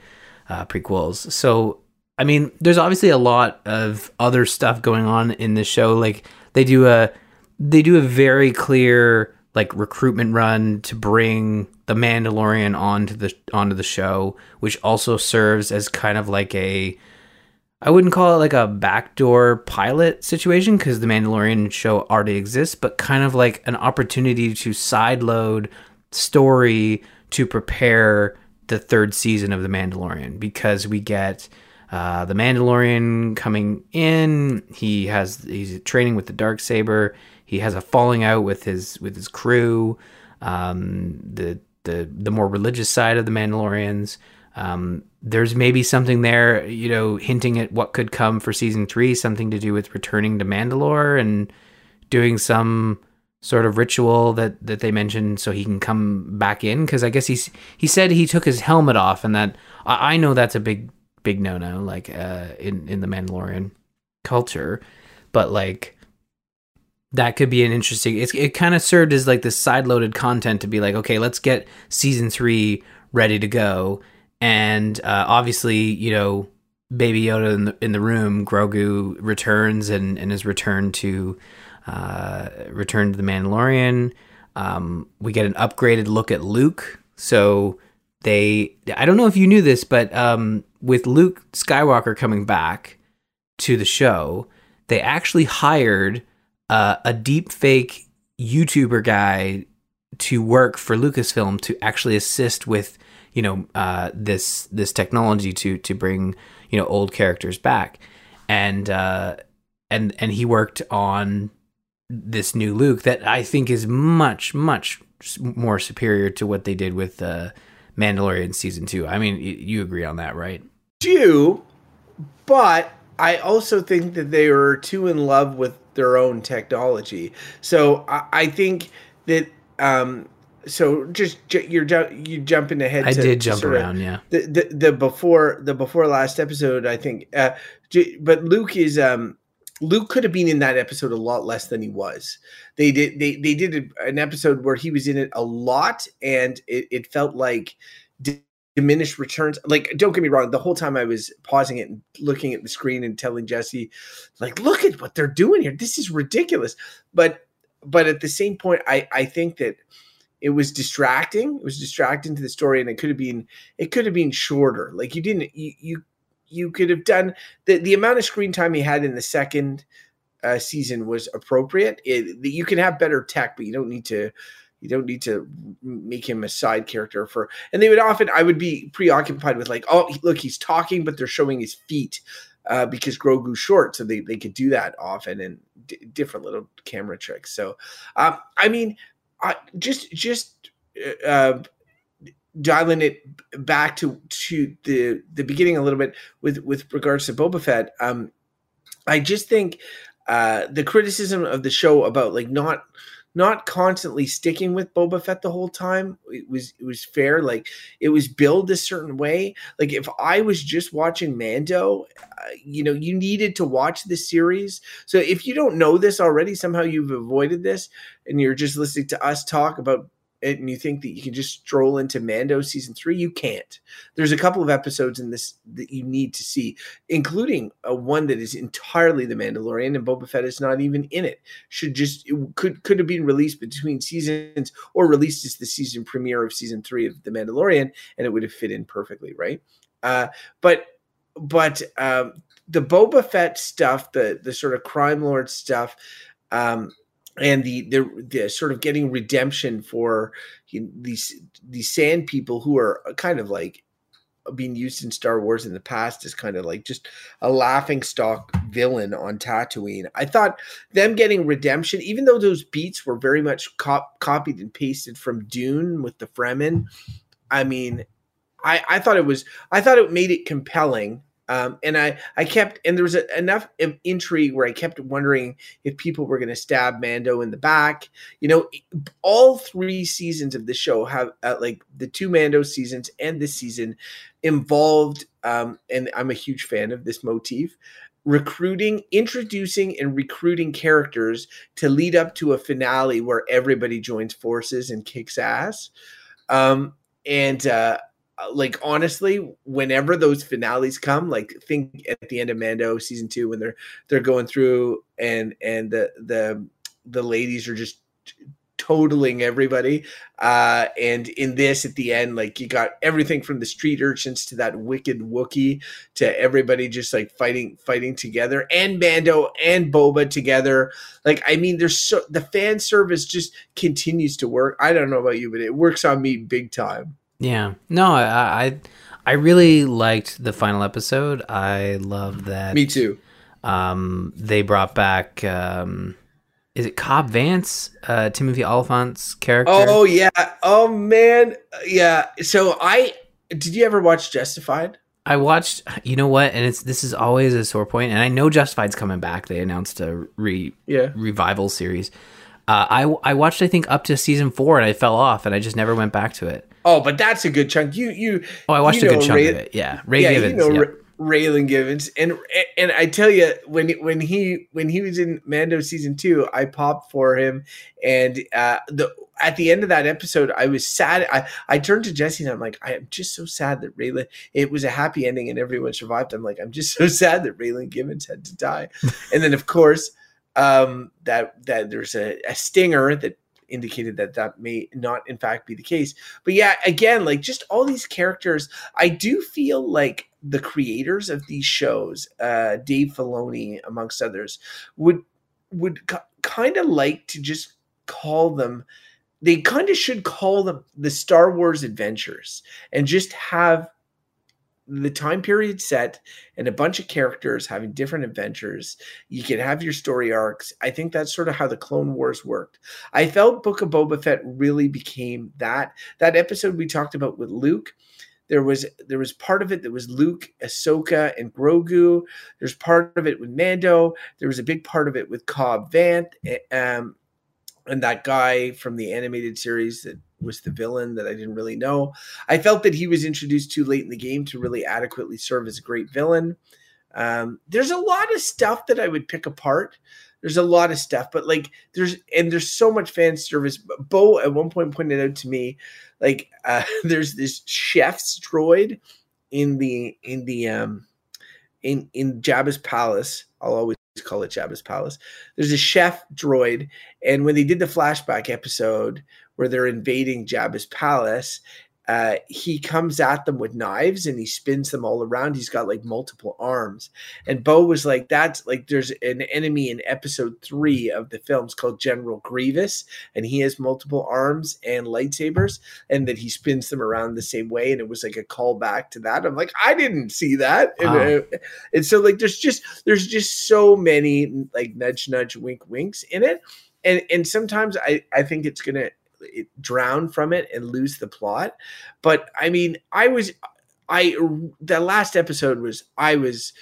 uh, prequels. So, I mean, there's obviously a lot of other stuff going on in this show. Like they do a they do a very clear like recruitment run to bring the Mandalorian onto the onto the show, which also serves as kind of like a I wouldn't call it like a backdoor pilot situation because the Mandalorian show already exists, but kind of like an opportunity to sideload story to prepare the third season of the Mandalorian because we get uh, the Mandalorian coming in. He has he's training with the dark saber. He has a falling out with his with his crew. Um, the the the more religious side of the Mandalorians. Um, there's maybe something there, you know, hinting at what could come for season three, something to do with returning to Mandalore and doing some sort of ritual that that they mentioned so he can come back in because I guess he's he said he took his helmet off and that I, I know that's a big big no no like uh, in in the Mandalorian culture, but like that could be an interesting. It kind of served as like this side loaded content to be like okay let's get season three ready to go and uh, obviously, you know, Baby Yoda in the in the room, Grogu returns and and is returned to uh, to the Mandalorian. Um, we get an upgraded look at Luke. So they, I don't know if you knew this, but um, with Luke Skywalker coming back to the show, they actually hired uh, a deep fake YouTuber guy to work for Lucasfilm to actually assist with you know uh, this this technology to to bring you know old characters back and uh, and and he worked on this new Luke that I think is much much more superior to what they did with uh, Mandalorian season two. I mean, you agree on that, right? Do, but I also think that they are too in love with their own technology. So I, I think that. Um, so just you're you jumping ahead. I to- did jump of- around, yeah. the, the the before the before last episode i think uh but luke is um luke could have been in that episode a lot less than he was they did they they did an episode where he was in it a lot and it, it felt like di- diminished returns like don't get me wrong the whole time i was pausing it and looking at the screen and telling jesse like look at what they're doing here this is ridiculous but but at the same point i i think that it was distracting it was distracting to the story and it could have been it could have been shorter. Like you didn't you you, you could have done the the amount of screen time he had in the second uh, season was appropriate. It, you can have better tech, but you don't need to you don't need to make him a side character for. And they would often I would be preoccupied with like oh look he's talking but they're showing his feet. Uh, because Grogu's short, so they, they could do that often and d- different little camera tricks. So, um, I mean, I just just uh, dialing it back to to the the beginning a little bit with with regards to Boba Fett. Um, I just think uh, the criticism of the show about like not not constantly sticking with Boba Fett the whole time it was it was fair. Like it was billed a certain way. Like if I was just watching Mando, uh, you know, you needed to watch the series. So if you don't know this already, somehow you've avoided this, and you're just listening to us talk about and you think that you can just stroll into Mando season three, you can't. There's a couple of episodes in this that you need to see, including a one that is entirely the Mandalorian, and Boba Fett is not even in it. Should just it could could have been released between seasons or released as the season premiere of season three of the Mandalorian, and it would have fit in perfectly, right? Uh, but but um, the Boba Fett stuff, the the sort of crime lord stuff. Um, and the, the the sort of getting redemption for these these sand people who are uh, kind of like being used in Star Wars in the past as kind of like just a laughing stock villain on Tatooine. I thought them getting redemption, even though those beats were very much cop- copied and pasted from Dune with the Fremen. I mean, I I thought it was I thought it made it compelling. Um, and I, I kept, and there was a, enough intrigue where I kept wondering if people were going to stab Mando in the back. You know, all three seasons of the show have, uh, like the two Mando seasons and this season, involved, um, and I'm a huge fan of this motif, recruiting, introducing, and recruiting characters to lead up to a finale where everybody joins forces and kicks ass. Um, and uh, like honestly, whenever those finales come, like think at the end of Mando season two when they're they're going through and and the the the ladies are just totaling everybody uh and in this at the end like you got everything from the street urchins to that wicked wookie to everybody just like fighting fighting together and mando and boba together. Like i mean there's so the fan service just continues to work. I don't know about you but it works on me big time Yeah. No, I, I I really liked the final episode. I love that. me too Um, they brought back um, is it Cobb Vanth, uh, Timothy Olyphant's character? oh yeah oh man yeah so i did you ever watch justified I watched. You know what? And it's this is always a sore point. And I know Justified's coming back. They announced a re yeah revival series. Uh, I I watched I think up to season four and I fell off and I just never went back to it. Oh but that's a good chunk you you Oh, I watched you a good chunk Ray- of it. Yeah, Ray yeah, Givens. you know yeah. Raylan Givens, and and I tell you when when he when he was in Mando season two, I popped for him, and uh, the at the end of that episode, I was sad. I I turned to Jesse and I'm like, I am just so sad that Raylan. It was a happy ending and everyone survived. I'm like, I'm just (laughs) so sad that Raylan Givens had to die, and then of course, um, that that there's a, a stinger that indicated that that may not in fact be the case. But yeah again like just all these characters i do feel like the creators of these shows uh dave filoni amongst others would would k- kind of like to just call them they kind of should call them the star wars adventures and just have the time period set and a bunch of characters having different adventures. You can have your story arcs. I think that's sort of how the Clone Wars worked. I felt Book of Boba Fett really became that. That episode we talked about with Luke there was there was part of it that was Luke, Ahsoka, and Grogu. There's part of it with Mando. There was a big part of it with Cobb Vanth, eh, um, and that guy from the animated series that was the villain that I didn't really know. I felt that he was introduced too late in the game to really adequately serve as a great villain. Um, there's a lot of stuff that I would pick apart. There's a lot of stuff, but like there's and there's so much fan service. Bo at one point pointed out to me like (laughs) uh, there's this chef's droid in the in the um in in Jabba's palace. I'll always call it Jabba's palace. There's a chef droid, and when they did the flashback episode where they're invading Jabba's palace, uh, he comes at them with knives and he spins them all around. He's got like multiple arms. And Bo was like, that's like there's an enemy in episode three of the films called General Grievous, and he has multiple arms and lightsabers, and that he spins them around the same way. And it was like a callback to that. I'm like, I didn't see that. Wow. And, uh, and so like there's just there's just so many like nudge nudge wink winks in it. And and sometimes I, I think it's gonna drown from it and lose the plot. But I mean, I was I the last episode was I was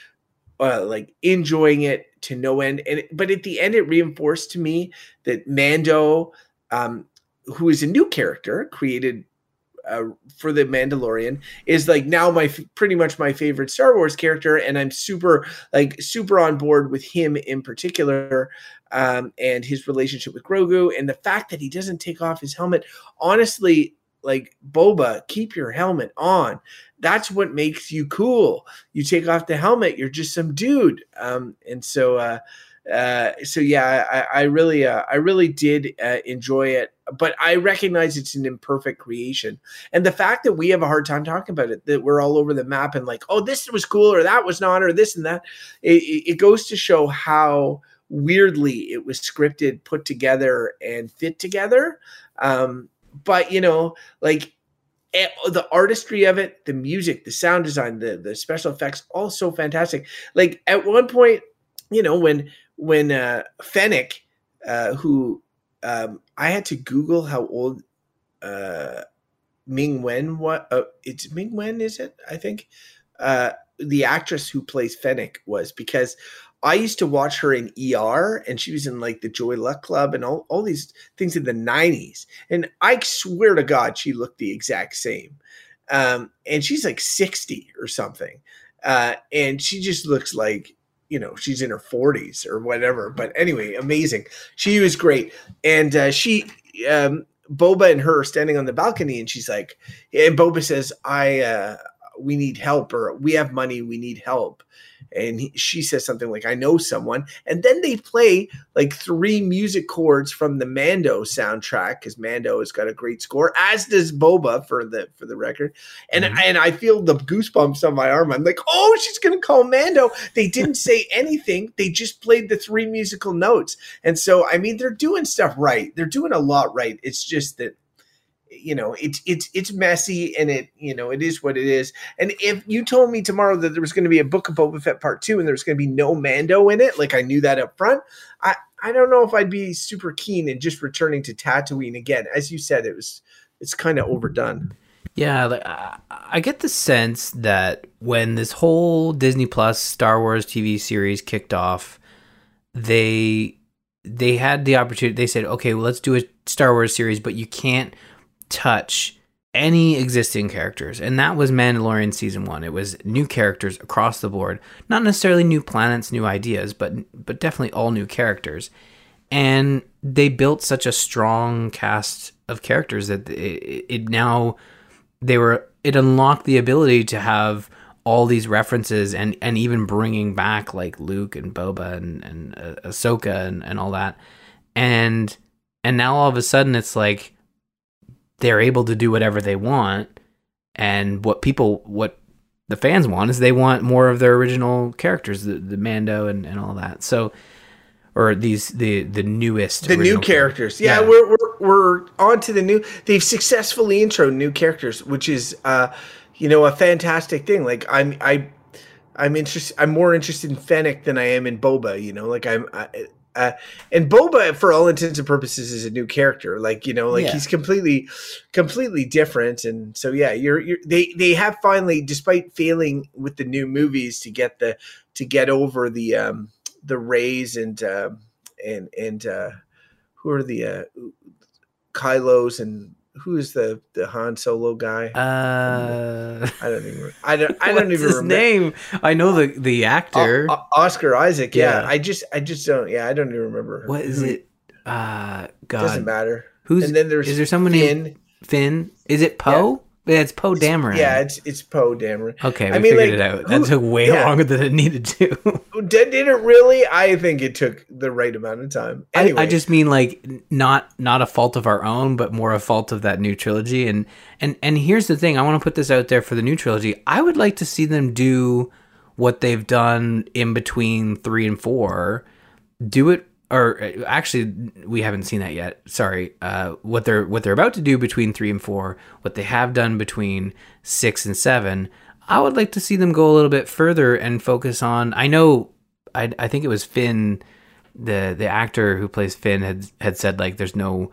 uh, like enjoying it to no end, and but at the end it reinforced to me that Mando, um, who is a new character created uh, for the Mandalorian is like now my pretty much my favorite Star Wars character, and I'm super like super on board with him in particular, um, and his relationship with Grogu, and the fact that he doesn't take off his helmet. Honestly, like Boba, keep your helmet on. That's what makes you cool. You take off the helmet, you're just some dude. Um, and so, uh, uh, so yeah, I, I really, uh, I really did uh, enjoy it, but I recognize it's an imperfect creation, and the fact that we have a hard time talking about it, that we're all over the map and like, oh, this was cool or that was not or this and that, it, it goes to show how weirdly it was scripted, put together, and fit together. Um, but you know, like eh, the artistry of it, the music, the sound design, the the special effects, all so fantastic. Like at one point, you know, when when uh, Fennec, uh, who um, I had to Google how old uh, Ming Wen what uh, it's Ming Wen is it? I think uh, the actress who plays Fennec was because I used to watch her in ER and she was in like the Joy Luck Club and all, all these things in the 90s. And I swear to God, she looked the exact same. Um, and she's like 60 or something. Uh, and she just looks like you know she's in her 40s or whatever but anyway amazing she was great and uh, she um, boba and her are standing on the balcony and she's like and boba says i uh, we need help or we have money we need help and he, she says something like i know someone. And then they play like three music chords from the mando soundtrack because mando has got a great score as does boba for the for the record. And mm-hmm. and i feel the goosebumps on my arm. I'm like oh she's gonna call mando. They didn't (laughs) say anything. They just played the three musical notes. And so i mean they're doing stuff right. They're doing a lot right. It's just that you know it's it's it's messy and it you know it is what it is. And if you told me tomorrow that there was going to be a book of Boba Fett part two and there was going to be no Mando in it like I knew that up front I I don't know if I'd be super keen in just returning to Tatooine again. As you said it was it's kind of overdone. Yeah like, I get the sense that when this whole Disney Plus Star Wars TV series kicked off they they had the opportunity they said okay well let's do a Star Wars series but you can't touch any existing characters. And that was Mandalorian season 1. It was new characters across the board. Not necessarily new planets, new ideas, but but definitely all new characters. And they built such a strong cast of characters that it, it now they were it unlocked the ability to have all these references and and even bringing back like Luke and Boba and and uh, Ahsoka and and all that. And and now all of a sudden it's like they're able to do whatever they want and what people what the fans want is they want more of their original characters the, the mando and, and all that so or these the the newest the new characters yeah, yeah, We're, we're we're on to the new they've successfully intro new characters which is uh you know, a fantastic thing. Like I'm, I, I'm interested. I'm more interested in Fennec than I am in Boba. You know, like I'm, I, uh, and Boba, for all intents and purposes, is a new character. Like you know, like Yeah. he's completely, completely different. And so yeah, you're, you're they they have finally, despite failing with the new movies, to get the to get over the um the Reys and uh, and and uh, who are the uh, Kylos and who is the the Han Solo guy? Uh, I don't even. I don't. (laughs) I don't even his remember. name. I know the the actor. O- O- Oscar Isaac. Yeah. Yeah. I just. I just don't. Yeah. I don't even remember. what is who- it? Uh, God. Doesn't matter. Who's and then there's is there someone Finn. named Finn? Is it Poe? Yeah, it's Poe Dameron. Yeah, it's it's Poe Dameron. Okay, we I mean, figured like, it out. who- that took way yeah. longer than it needed to. (laughs) Did, did it really? I think it took the right amount of time. Anyway, I, I just mean like not not a fault of our own, but more a fault of that new trilogy. And and and here's the thing: I want to put this out there for the new trilogy. I would like to see them do what they've done in between three and four. Do it, or uh, actually, we haven't seen that yet. Sorry. Uh, what they're what they're about to do between three and four, what they have done between six and seven. I would like to see them go a little bit further and focus on. I know, I I think it was Finn the the actor who plays Finn had had said like there's no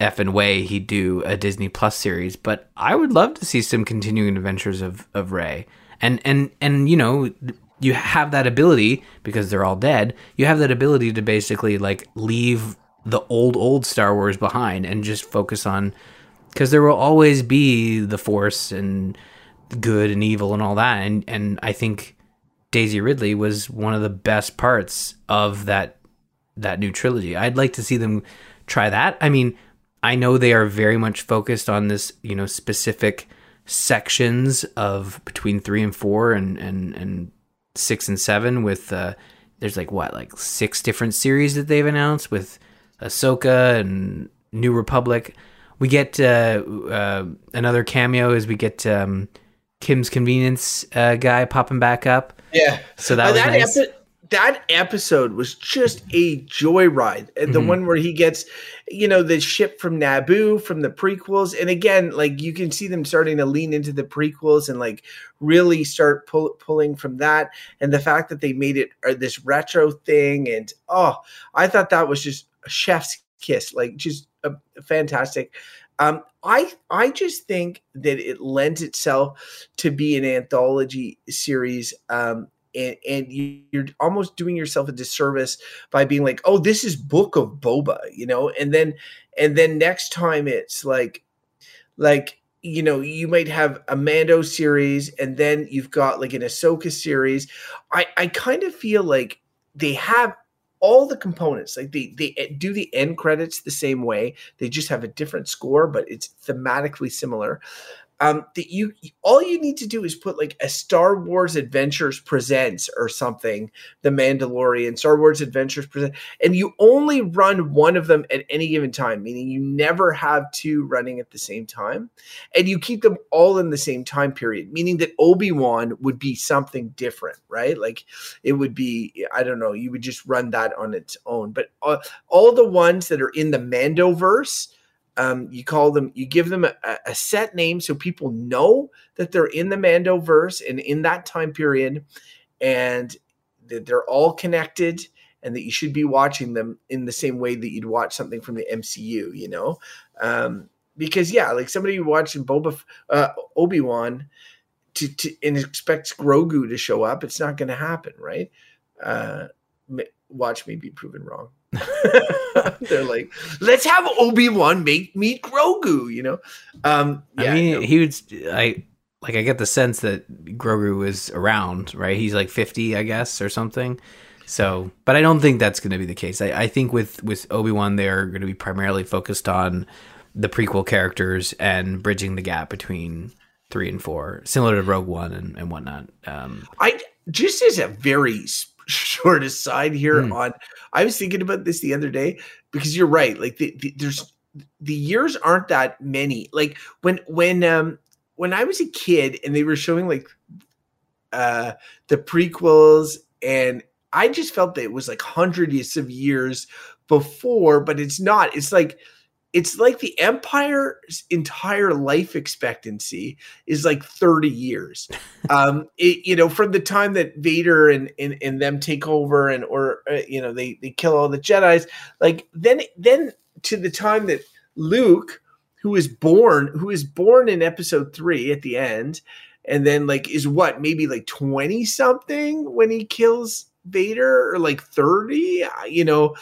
effing way he'd do a Disney Plus series, but I would love to see some continuing adventures of of Rey. And and and you know, you have that ability because they're all dead. You have that ability to basically like leave the old old Star Wars behind and just focus on because there will always be the Force and good and evil and all that. And and I think Daisy Ridley was one of the best parts of that that new trilogy. I'd like to see them try that. I mean, I know they are very much focused on this, you know, specific sections of between three and four and and and six and seven with uh there's like what like six different series that they've announced with Ahsoka and New Republic. We get uh, uh, another cameo as we get um, Kim's Convenience uh, guy popping back up. yeah. So that was that nice. epi- that episode was just a joyride. And The Mhm. one where he gets, you know, the ship from Naboo from the prequels, and again, like you can see them starting to lean into the prequels and like really start pull, pulling from that. And the fact that they made it uh, this retro thing, and oh, I thought that was just a chef's kiss, like just a, fantastic. Um, I I just think that it lends itself to be an anthology series. Um, and, and you- you're almost doing yourself a disservice by being like, "Oh, this is Book of Boba," you know, and then and then next time it's like, like you know, you might have a Mando series, and then you've got like an Ahsoka series. I I kind of feel like they have all the components like they they eh, do the end credits the same way. They just have a different score but it's thematically similar um that you all you need to do is put like a star wars adventures presents or something the mandalorian star wars adventures present and you only run one of them at any given time meaning you never have two running at the same time and you keep them all in the same time period meaning that obi-wan would be something different right? Like it would be i don't know you would just run that on its own but uh, all the ones that are in the mandoverse um, you call them you give them a, a set name so people know that they're in the Mando verse and in that time period and that they're all connected and that you should be watching them in the same way that you'd watch something from the mcu you know? Um, because yeah like somebody watching boba uh, obi-wan to, to and expects grogu to show up it's not going to happen right? Uh, watch me be proven wrong (laughs) they're like let's have obi-wan make meet grogu you know um yeah, I mean, no. he would. I like. I get the sense that Grogu was around, right? He's like fifty, I guess, or something. So, but I don't think that's going to be the case. I, I think with with Obi Wan, they're going to be primarily focused on the prequel characters and bridging the gap between three and four, similar to Rogue One and, and whatnot. Um, I just as a very short aside here Hmm. on, I was thinking about this the other day because you're right. Like the, the, there's the years aren't that many. Like when when um when I was a kid and they were showing like uh the prequels and I just felt that it was like hundreds of years before, but it's not. It's like it's like the Empire's entire life expectancy is like 30 years. (laughs) um, it, you know, from the time that Vader and, and, and them take over and, or, uh, you know, they, they kill all the Jedi's, like then, then to the time that Luke, who is born, who is born in episode three at the end, and then like is what, maybe like 20 something when he kills Vader or like 30, you know,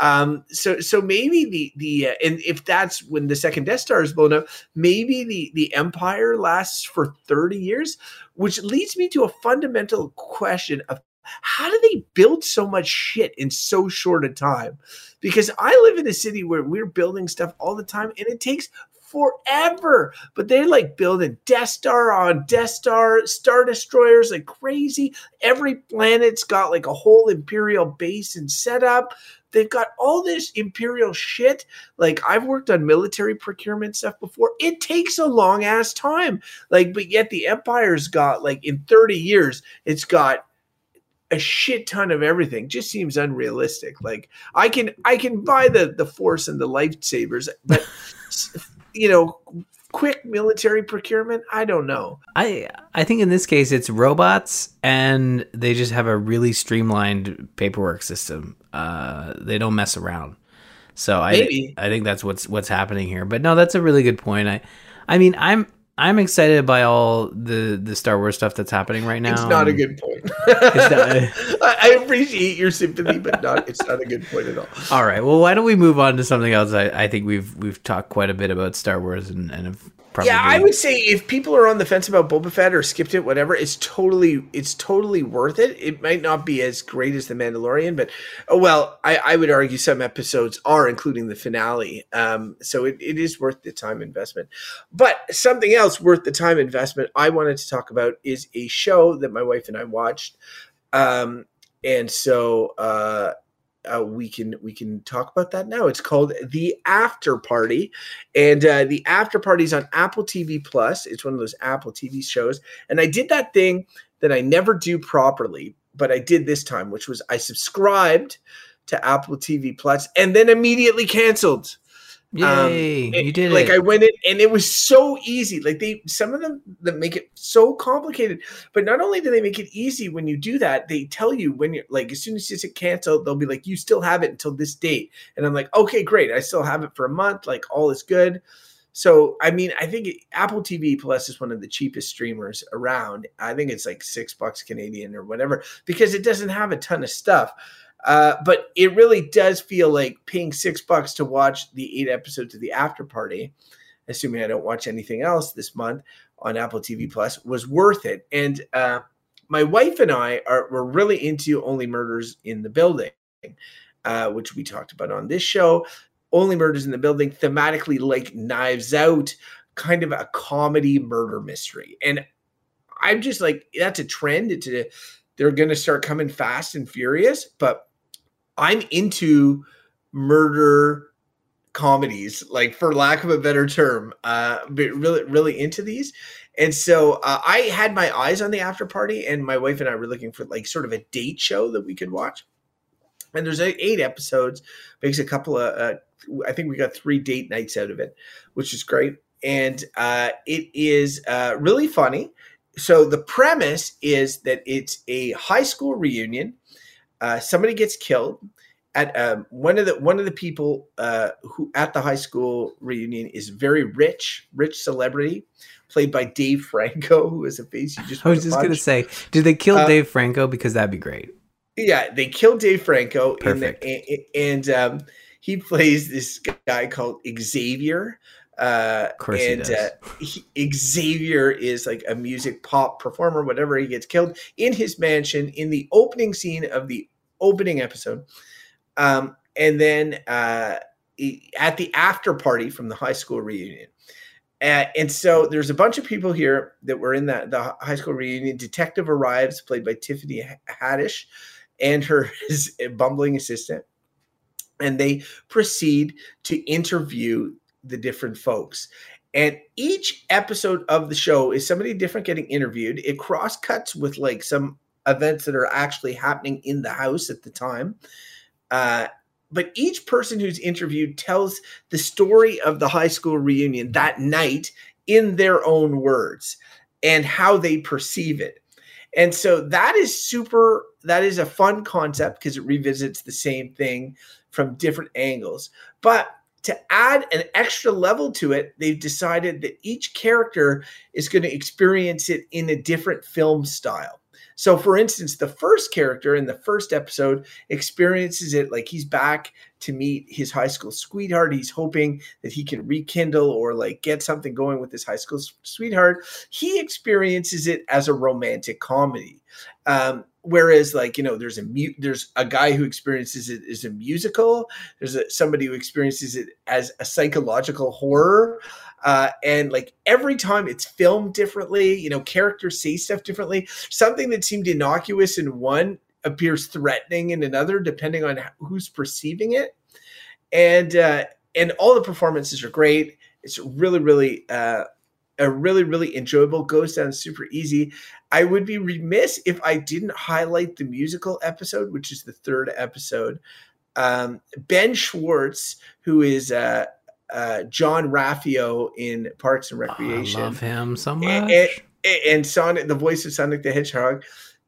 um, so so maybe the the uh, and if that's when the second Death Star is blown up, maybe the the Empire lasts for thirty years, which leads me to a fundamental question of how do they build so much shit in so short a time? Because I live in a city where we're building stuff all the time, and it takes forever. But they're like building Death Star on Death Star, Star Destroyers like crazy. Every planet's got like a whole Imperial base and setup. They've got all this imperial shit. Like I've worked on military procurement stuff before. It takes a long ass time. Like, but yet the empire's got like in 30 years, it's got a shit ton of everything. Just seems unrealistic. Like I can I can buy the the force and the lightsabers, but (laughs) you know, quick military procurement, I don't know. I I think in this case it's robots and they just have a really streamlined paperwork system. Uh, they don't mess around. So I I think that's what's what's happening here. But no, that's a really good point. I I mean, I'm I'm excited by all the the Star Wars stuff that's happening right now. It's not a good point. not, (laughs) I appreciate your sympathy, but not it's not a good point at all. All right. Well, why don't we move on to something else? I, I think we've we've talked quite a bit about Star Wars and, and have Probably. Yeah, I would say if people are on the fence about Boba Fett or skipped it, whatever, it's totally it's totally worth it. It might not be as great as the Mandalorian, but oh well, I, I would argue some episodes are, including the finale. Um, so it, it is worth the time investment. But something else worth the time investment I wanted to talk about is a show that my wife and I watched. Um, and so uh, uh, we can we can talk about that now. It's called the After Party, and uh, the After Party is on Apple TV Plus. It's one of those Apple TV shows, and I did that thing that I never do properly, but I did this time, which was I subscribed to Apple TV Plus and then immediately canceled. Um, Yay! Um, you did like it. I went in, and it was so easy. Like they, some of them that make it so complicated. But not only do they make it easy when you do that, they tell you when you're like, as soon as you hit cancel, they'll be like, you still have it until this date. And I'm like, okay, great. I still have it for a month. Like all is good. So I mean, I think Apple TV Plus is one of the cheapest streamers around. I think it's like six bucks Canadian or whatever because it doesn't have a ton of stuff. Uh, but it really does feel like paying six bucks to watch the eight episodes of the after party, assuming I don't watch anything else this month on Apple TV Plus, was worth it. And uh, my wife and I are were really into Only Murders in the Building, uh, which we talked about on this show. Only Murders in the Building, thematically like Knives Out, kind of a comedy murder mystery. And I'm just like, that's a trend. It's a, they're going to start coming fast and furious, but I'm into murder comedies, like for lack of a better term, uh, but really, really into these. And so uh, I had my eyes on the after party, and my wife and I were looking for like sort of a date show that we could watch. And there's eight, episodes, makes a couple of, uh, I think we got three date nights out of it, which is great. And uh, it is uh, really funny. So the premise is that it's a high school reunion uh, somebody gets killed at um, one of the one of the people uh, who at the high school reunion is very rich, rich celebrity, played by Dave Franco, (laughs) who is a face you just. I was just gonna say, did they kill uh, Dave Franco because that'd be great? Yeah, they killed Dave Franco, Perfect. The, and, and um, he plays this guy called Xavier. Uh, of course and he uh, he, Xavier is like a music pop performer. Whatever he gets killed in his mansion in the opening scene of the opening episode, um, and then uh, at the after party from the high school reunion. Uh, and so there's a bunch of people here that were in that the high school reunion. Detective arrives, played by Tiffany Haddish, and her (laughs) bumbling assistant, and they proceed to interview the different folks. And each episode of the show is somebody different getting interviewed. It cross cuts with like some events that are actually happening in the house at the time. Uh, but each person who's interviewed tells the story of the high school reunion that night in their own words and how they perceive it. And so that is super, that is a fun concept because it revisits the same thing from different angles. But to add an extra level to it, they've decided that each character is going to experience it in a different film style. So, for instance, the first character in the first episode experiences it like he's back to meet his high school sweetheart. He's hoping that he can rekindle or like get something going with his high school sweetheart. He experiences it as a romantic comedy. Um, whereas like you know there's a mu- there's a guy who experiences it as a musical there's a, somebody who experiences it as a psychological horror uh, and like every time it's filmed differently you know characters say stuff differently. Something that seemed innocuous in one appears threatening in another depending on who's perceiving it. And uh, and all the performances are great. It's really really uh, a really really enjoyable goes down super easy. I would be remiss if i didn't highlight the musical episode which is the third episode. Um, ben schwartz who is uh, uh, Jean-Ralphio in parks and recreation I love him so much and, and, and sonic the voice of sonic the hedgehog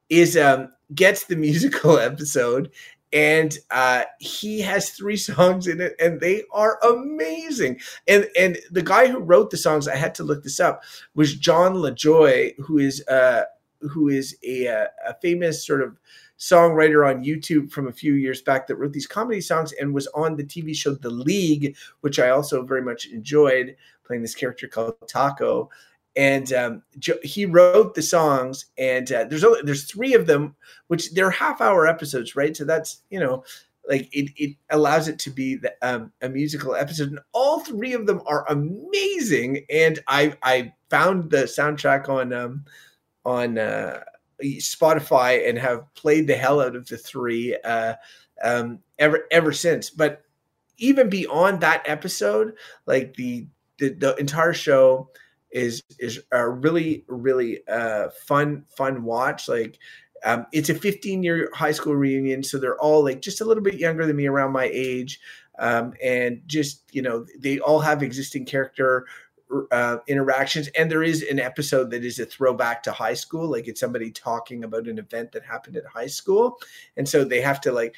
is um, gets the (laughs) musical episode and uh, he has three songs in it, and they are amazing. And and the guy who wrote the songs, I had to look this up, was Jon Lajoie, who is uh, who is a, uh, a famous sort of songwriter on YouTube from a few years back that wrote these comedy songs and was on the TV show The League, which I also very much enjoyed playing this character called Taco. And um, he wrote the songs and uh, there's only there's three of them which they're half hour episodes right? So that's you know like it, it allows it to be the, um, a musical episode. And all three of them are amazing. And i i found the soundtrack on um on uh spotify and have played the hell out of the three uh um ever ever since but even beyond that episode like the the, the entire show is is a really really uh, fun fun watch. Like um, it's a 15 year high school reunion, so they're all like just a little bit younger than me, around my age, um, and just you know they all have existing character uh, interactions. And there is an episode that is a throwback to high school. Like it's somebody talking about an event that happened at high school. And so they have to like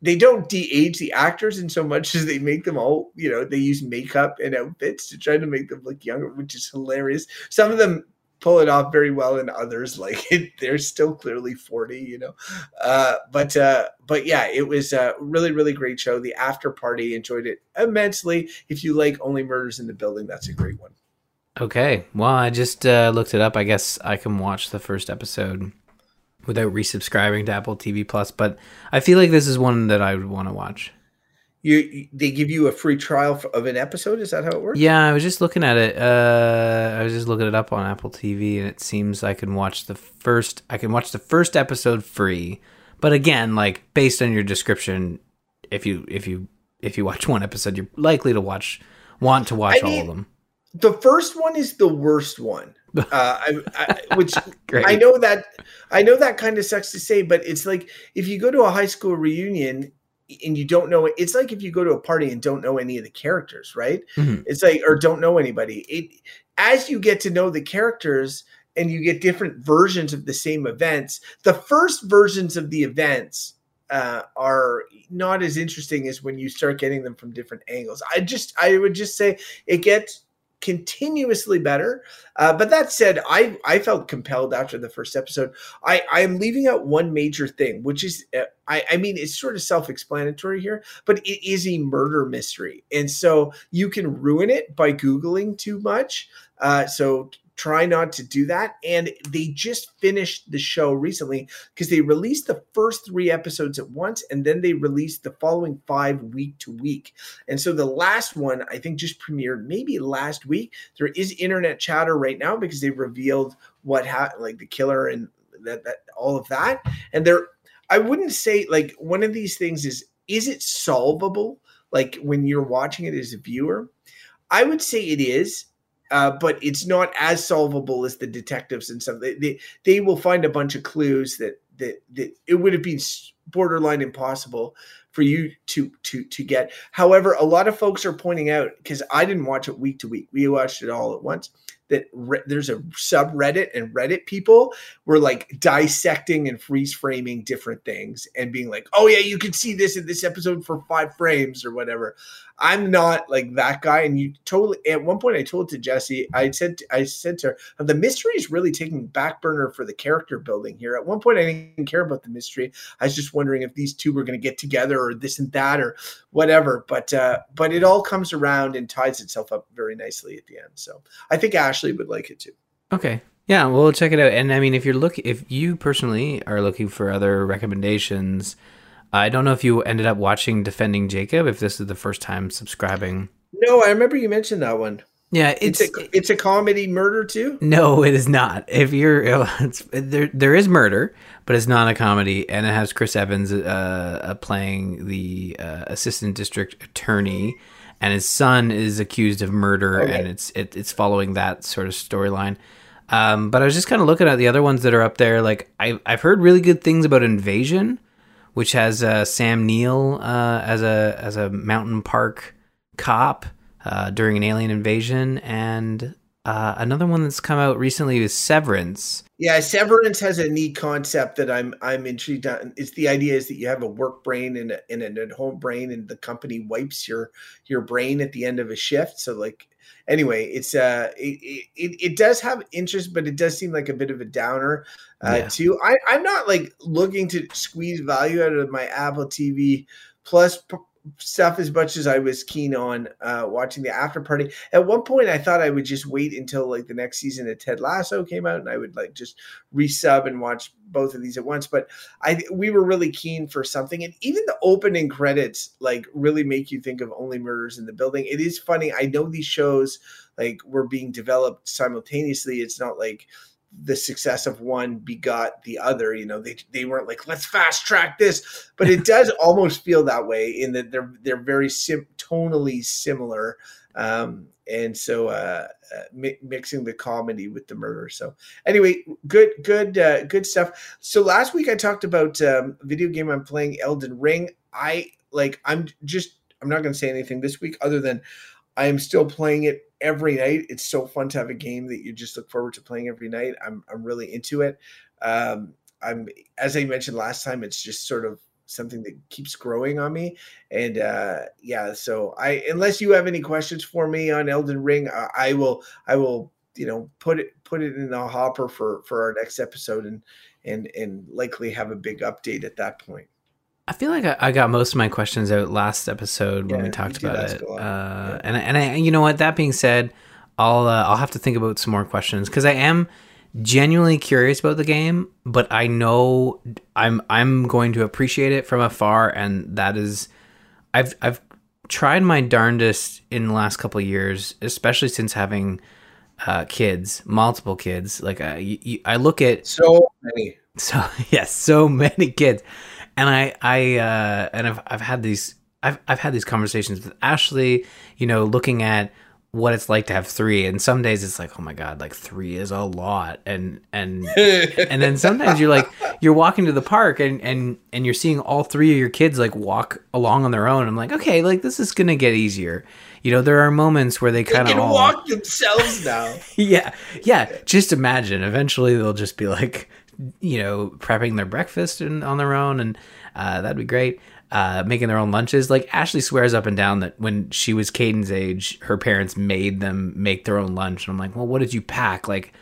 they don't de-age the actors in so much (laughs) as they make them all you know they use makeup and outfits to try to make them look younger which is hilarious. Some of them pull it off very well and others (laughs) like it, they're still clearly 40 you know? Uh, but uh, but yeah it was a really really great show. The after party enjoyed it immensely. If you like only murders in the building that's a great one. Okay. Well i just uh, looked it up. I guess i can watch the first episode without resubscribing to Apple TV Plus, but I feel like this is one that I would want to watch. You they give you a free trial of an episode. Is that how it works? Yeah, I was just looking at it. Uh, I was just looking it up on Apple TV, and it seems I can watch the first. I can watch the first episode free, but again, like based on your description, if you if you if you watch one episode, you're likely to watch want to watch I mean, all of them. The first one is the worst one. (laughs) Uh, I, I, which I know that I know that kind of sucks to say, but it's like if you go to a high school reunion and you don't know it's like if you go to a party and don't know any of the characters, right? Mm-hmm. It's like or don't know anybody. It as you get to know the characters and you get different versions of the same events. The first versions of the events uh, are not as interesting as when you start getting them from different angles. I just I would just say it gets continuously better. Uh, but that said, I I felt compelled after the first episode. I I am leaving out one major thing, which is uh, I I mean it's sort of self explanatory here, but it is a murder mystery, and so you can ruin it by googling too much. Uh, so try not to do that. And they just finished the show recently because they released the first three episodes at once and then they released the following five week to week. And so the last one, I think, just premiered maybe last week. There is internet chatter right now because they revealed what happened, like the killer and that, that all of that. And there, I wouldn't say like one of these things is, is it solvable? Like when you're watching it as a viewer? I would say it is uh, but it's not as solvable as the detectives and stuff. They, they, they will find a bunch of clues that that that it would have been borderline impossible for you to to to get. However, a lot of folks are pointing out because I didn't watch it week to week. We watched it all at once that re- there's a subreddit and Reddit people were like dissecting and freeze framing different things and being like, oh yeah, you can see this in this episode for five frames or whatever. I'm not like that guy. And you totally at one point I told to Jesse, I said I said to her, the mystery is really taking back burner for the character building here. At one point I didn't care about the mystery. I was just wondering if these two were going to get together or this and that or whatever. But uh, but it all comes around and ties itself up very nicely at the end. So I think Ashley would like it too. Okay. Yeah, we'll check it out. And I mean, if you're looking, if you personally are looking for other recommendations, I don't know if you ended up watching Defending Jacob. If this is the first time subscribing. No, I remember you mentioned that one. Yeah, It's it's, a, it's a comedy murder too. no, it is not. If you're (laughs) it's, there, there is murder, but it's not a comedy, and it has Chris Evans uh, uh, playing the uh, assistant district attorney, and his son is accused of murder, Okay. and it's it, it's following that sort of storyline. Um, but I was just kind of looking at the other ones that are up there. Like I, I've heard really good things about Invasion, which has uh, Sam Neill uh, as a as a mountain park cop uh, during an alien invasion, and uh, another one that's come out recently is Severance. Yeah, Severance has a neat concept that I'm I'm intrigued on. It's the idea is that you have a work brain and, a, and an at home brain, and the company wipes your your brain at the end of a shift. So like anyway, it's uh it, it, it does have interest, but it does seem like a bit of a downer uh, Yeah. too. I I'm not like looking to squeeze value out of my Apple TV Plus p- stuff as much as I was keen on uh, watching the after party. At one point, I thought I would just wait until like the next season of Ted Lasso came out, and I would like just resub and watch both of these at once. But I we were really keen for something, and even the opening credits like really make you think of Only Murders in the Building. It is funny. I know these shows like were being developed simultaneously. It's not like the success of one begot the other you know they they weren't like let's fast track this but it (laughs) does almost feel that way in that they're they're very sim- tonally similar um and so uh, uh mi- mixing the comedy with the murder so anyway good good uh, good stuff. So last week i talked about um video game i'm playing elden ring. I like i'm just i'm not going to say anything this week other than i am still playing it every night. It's so fun to have a game that you just look forward to playing every night. I'm i'm really into it. Um i'm as i mentioned last time it's just sort of something that keeps growing on me. And uh yeah so i unless you have any questions for me on elden ring uh, i will i will you know put it put it in the hopper for for our next episode and and and likely have a big update at that point I feel like I, I got most of my questions out last episode when Yeah, we talked about it. Uh, Yeah. And I- and I, you know what? That being said, I'll uh, I'll have to think about some more questions because I am genuinely curious about the game, but I know I'm I'm going to appreciate it from afar, and that is I've I've tried my darndest in the last couple of years, especially since having uh, kids, multiple kids. Like I, you, I look at so many (laughs) so yes, so many kids, and I I uh, and I've I've had these I've I've had these conversations with Ashley. You know, looking at what it's like to have three, and some days it's like, oh my god, like three is a lot, and and (laughs) and then sometimes you're like you're walking to the park and and and you're seeing all three of your kids like walk along on their own. I'm like, okay, like this is gonna get easier. You know, there are moments where they kind of all walk themselves now (laughs) yeah yeah just imagine eventually they'll just be like you know prepping their breakfast and on their own and uh, that'd be great. Uh, making their own lunches. Like ashley swears up and down that when she was Caden's age her parents made them make their own lunch. And i'm like well what did you pack? Like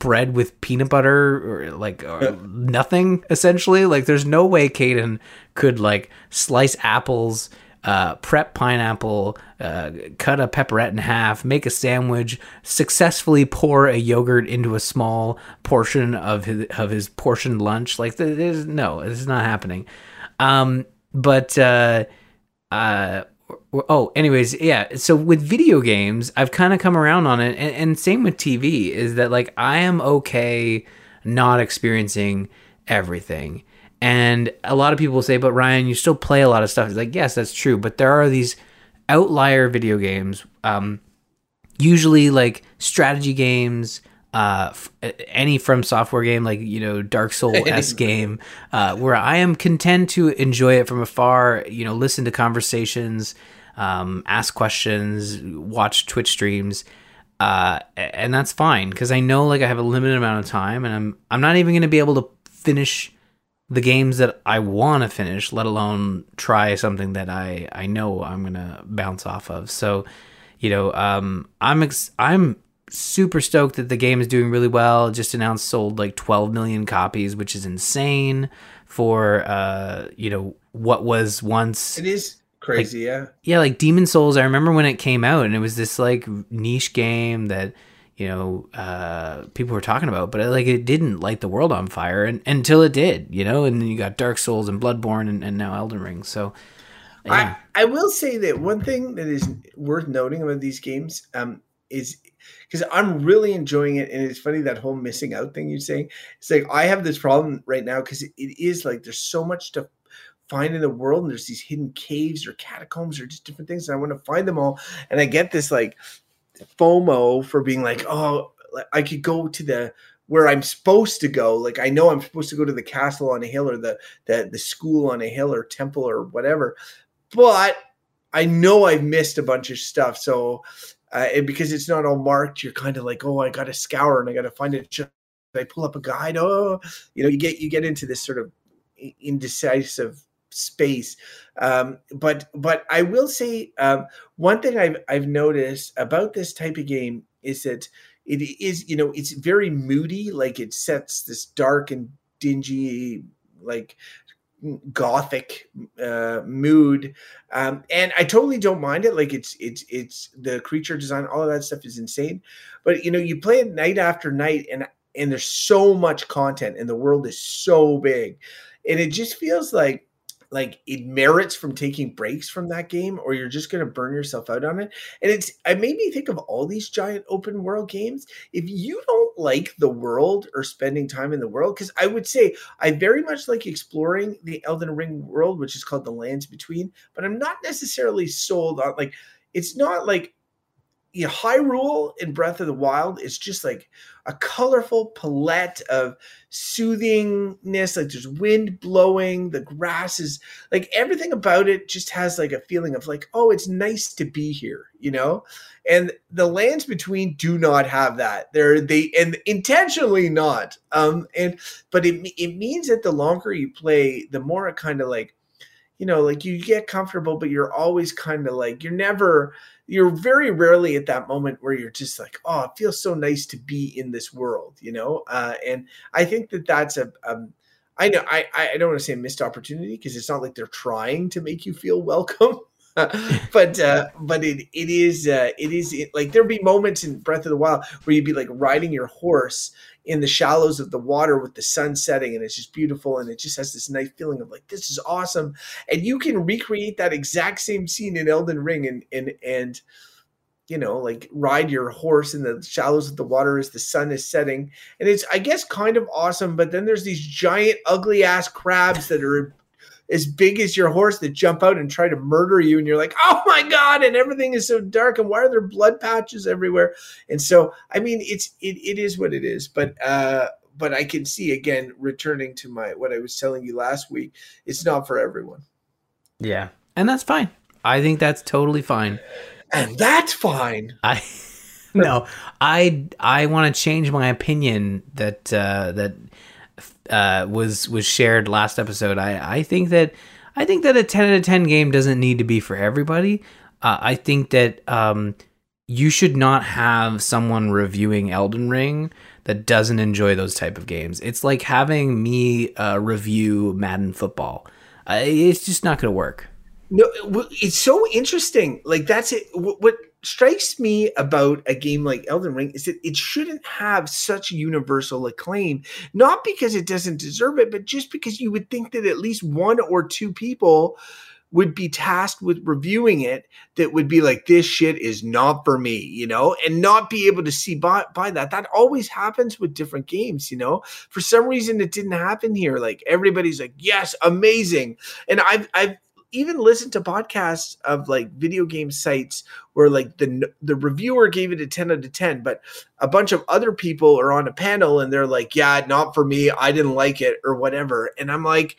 bread with peanut butter or like or nothing essentially? Like there's no way Caden could like slice apples uh, prep pineapple uh, cut a pepperette in half make a sandwich successfully pour a yogurt into a small portion of his of his portioned lunch. Like th- there's no this is not happening. Um but uh uh oh anyways yeah so with video games i've kind of come around on it and, and same with tv is that like i am okay not experiencing everything and a lot of people say but ryan you still play a lot of stuff it's like yes that's true but there are these outlier video games um usually like strategy games uh, f- any FromSoftware game like you know Dark Soul s (laughs) game, uh, where I am content to enjoy it from afar. You know, listen to conversations, um, ask questions, watch Twitch streams, uh, and that's fine because I know like I have a limited amount of time, and I'm I'm not even going to be able to finish the games that I want to finish, let alone try something that I I know I'm going to bounce off of. So, you know, um, I'm ex- I'm super stoked that the game is doing really well. Just announced sold like 12 million copies, which is insane for uh, you know, what was once It is crazy, yeah. yeah, like Demon's Souls. I remember when it came out, and it was this like niche game that you know uh, people were talking about, but like it didn't light the world on fire, and until it did, you know. And then you got Dark Souls and Bloodborne, and, and now Elden Ring. So yeah. I, I will say that one thing that is worth noting about these games um, is because I'm really enjoying it, and it's funny that whole missing out thing you're saying. It's like I have this problem right now because it, it is like there's so much to find in the world, and there's these hidden caves or catacombs or just different things, and I want to find them all, and I get this like FOMO for being like, oh, I could go to the where I'm supposed to go. Like I know I'm supposed to go to the castle on a hill or the the the school on a hill or temple or whatever, but I know I've missed a bunch of stuff. So uh, and because it's not all marked, you're kind of like, oh, I got to scour and I got to find it. I pull up a guide? Oh, you know, you get you get into this sort of indecisive space. Um, but but I will say um, one thing I've I've noticed about this type of game is that it is you know it's very moody. Like it sets this dark and dingy like gothic uh, mood um, and i totally don't mind it like it's it's it's the creature design all of that stuff is insane but you know you play it night after night and and there's so much content and the world is so big and it just feels like like it merits from taking breaks from that game or you're just going to burn yourself out on it. And it's it made me think of all these giant open world games. If you don't like the world or spending time in the world because i would say i very much like exploring the elden ring world which is called the lands between but i'm not necessarily sold on like it's not like yeah, Hyrule in Breath of the Wild is just like a colorful palette of soothingness. Like there's wind blowing, the grass is like everything about it just has like a feeling of like, oh, it's nice to be here, you know? And the lands between do not have that. They're they and intentionally not. Um, and but it it means that the longer you play, the more it kind of like, you know, like you get comfortable, but you're always kind of like you're never you're very rarely at that moment where you're just like, oh, it feels so nice to be in this world, you know. Uh, and I think that that's a, um, I know I I don't want to say a missed opportunity because it's not like they're trying to make you feel welcome. (laughs) but uh, but it it is uh, it is it, like there'd be moments in Breath of the Wild where you'd be like riding your horse in the shallows of the water with the sun setting and it's just beautiful and it just has this nice feeling of like this is awesome. And you can recreate that exact same scene in Elden Ring and and and you know like ride your horse in the shallows of the water as the sun is setting. And it's I guess kind of awesome but then there's these giant ugly ass crabs that are as big as your horse that jump out and try to murder you and you're like oh my god and everything is so dark and why are there blood patches everywhere? And so i mean it's it, it is what it is but uh but i can see again returning to my what i was telling you last week it's not for everyone. Yeah. And that's fine. I think that's totally fine. And that's fine. I (laughs) no i i want to change my opinion that uh that uh, was was shared last episode. I I think that I think that a ten out of ten game doesn't need to be for everybody. Uh, I think that um, you should not have someone reviewing Elden Ring that doesn't enjoy those type of games. It's like having me uh, review Madden football. Uh, it's just not going to work. No, it's so interesting. Like that's it. What strikes me about a game like Elden Ring is that it shouldn't have such universal acclaim, not because it doesn't deserve it, but just because you would think that at least one or two people would be tasked with reviewing it that would be like this shit is not for me you know and not be able to see by, by that. That always happens with different games you know? For some reason it didn't happen here. Like everybody's like yes amazing. And i've i've even listened to podcasts of like video game sites where like the the reviewer gave it a 10 out of 10 but a bunch of other people are on a panel and they're like yeah not for me. I didn't like it or whatever. And i'm like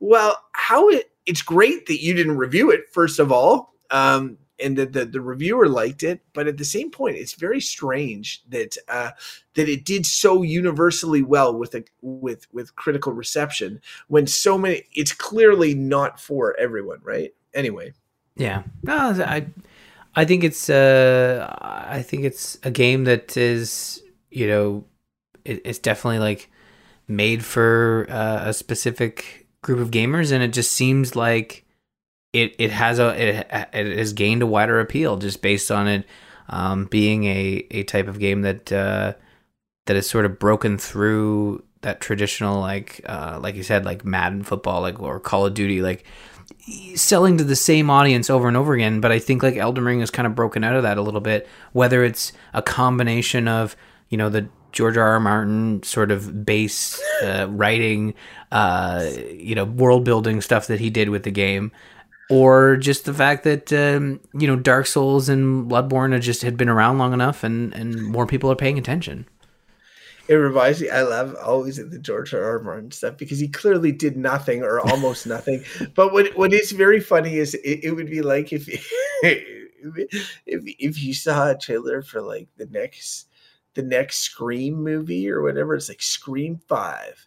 well how it it's great that you didn't review it first of all. Um and that the, the reviewer liked it but at the same point it's very strange that uh that it did so universally well with a with with critical reception when so many it's clearly not for everyone right anyway Yeah. No, I I think it's uh I think it's a game that is, you know, it, it's definitely like made for uh, a specific group of gamers and it just seems like it it has a it, it has gained a wider appeal just based on it um, being a a type of game that uh that has sort of broken through that traditional like uh like you said like Madden football like or Call of Duty like selling to the same audience over and over again but I think like Elden Ring has kind of broken out of that a little bit whether it's a combination of you know the George R. R. Martin sort of base uh, writing uh you know world building stuff that he did with the game or just the fact that um, you know Dark Souls and Bloodborne had just had been around long enough and and more people are paying attention. It reminds me i love always at the george r. R. Martin stuff because he clearly did nothing or almost (laughs) nothing. But what what is very funny is it, it would be like if (laughs) if if you saw a trailer for like the next the next scream movie or whatever it's like scream 5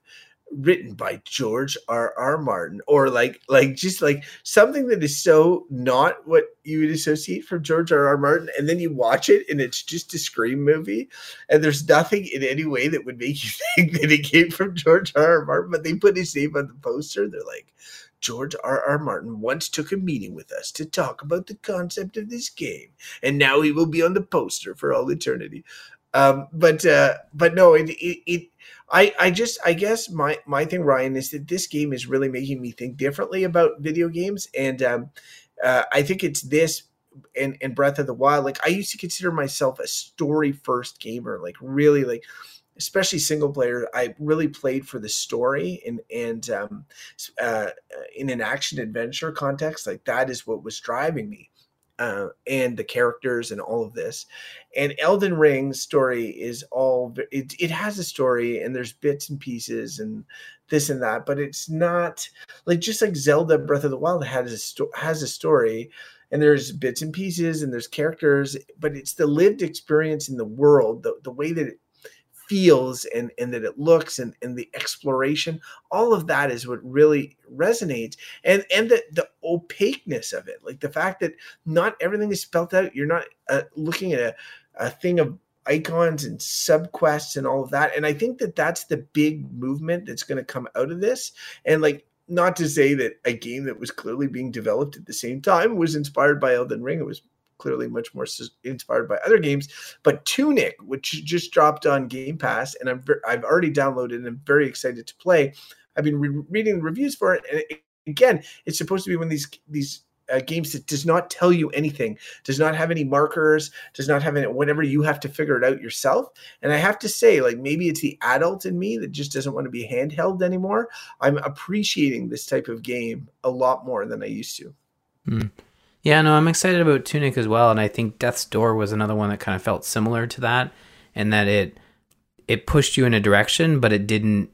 written by George R. R. Martin, or like like just like something that is so not what you would associate from George R. R. Martin, and then you watch it and it's just a scream movie, and there's nothing in any way that would make (laughs) you think that it came from George R. R. Martin, but they put his name on the poster. They're like. George R. R. Martin once took a meeting with us to talk about the concept of this game, and now he will be on the poster for all eternity. Um, but uh, but no, it, it, it I, I just I guess my my thing Ryan is that this game is really making me think differently about video games. And um, uh, I think it's this and and Breath of the Wild. Like I used to consider myself a story first gamer like really like especially single player. I really played for the story and and um, uh, in an action adventure context. Like that is what was driving me uh, and the characters and all of this. And Elden Ring's story is all it, it has a story and there's bits and pieces and this and that, but it's not like just like Zelda Breath of the Wild has a sto- has a story and there's bits and pieces and there's characters, but it's the lived experience in the world, the, the way that it feels and, and that it looks and, and the exploration all of that is what really resonates and and the, the opaqueness of it like the fact that not everything is spelled out you're not uh, looking at a, a thing of icons and subquests and all of that and i think that that's the big movement that's going to come out of this and like not to say that a game that was clearly being developed at the same time was inspired by Elden Ring. It was clearly much more inspired by other games. But Tunic, which just dropped on Game Pass, and I'm I've already downloaded and I'm very excited to play. I've been re- reading reviews for it, and it, again, it's supposed to be one of these these uh, games that does not tell you anything, does not have any markers, does not have any whatever. You have to figure it out yourself. And I have to say, like maybe it's the adult in me that just doesn't want to be handheld anymore. I'm appreciating this type of game a lot more than I used to. Mm. Yeah, no, I'm excited about Tunic as well, and I think Death's Door was another one that kind of felt similar to that, and that it it pushed you in a direction, but it didn't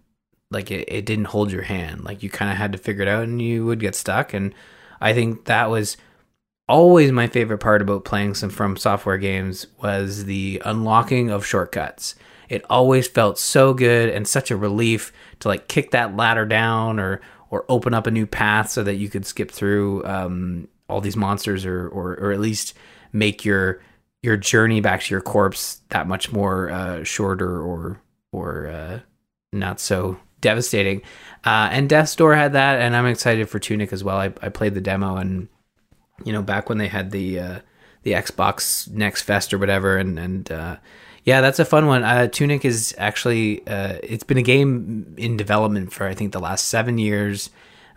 like it, it didn't hold your hand. Like you kind of had to figure it out, and you would get stuck. And I think that was always my favorite part about playing some FromSoftware games was the unlocking of shortcuts. It always felt so good and such a relief to like kick that ladder down or or open up a new path so that you could skip through um, all these monsters or, or or at least make your your journey back to your corpse that much more uh, shorter or or uh, not so devastating. Uh, and Death's Door had that, and I'm excited for Tunic as well. I, I played the demo, and you know back when they had the uh, the Xbox Next Fest or whatever, and and uh, yeah, that's a fun one. Uh, Tunic is actually uh, it's been a game in development for I think the last seven years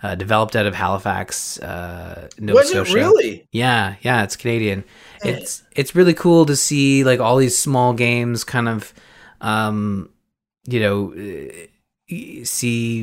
uh, developed out of Halifax, uh, Nova Was Scotia. really? Yeah, yeah, it's Canadian. It's it's really cool to see like all these small games kind of, um, you know, uh, see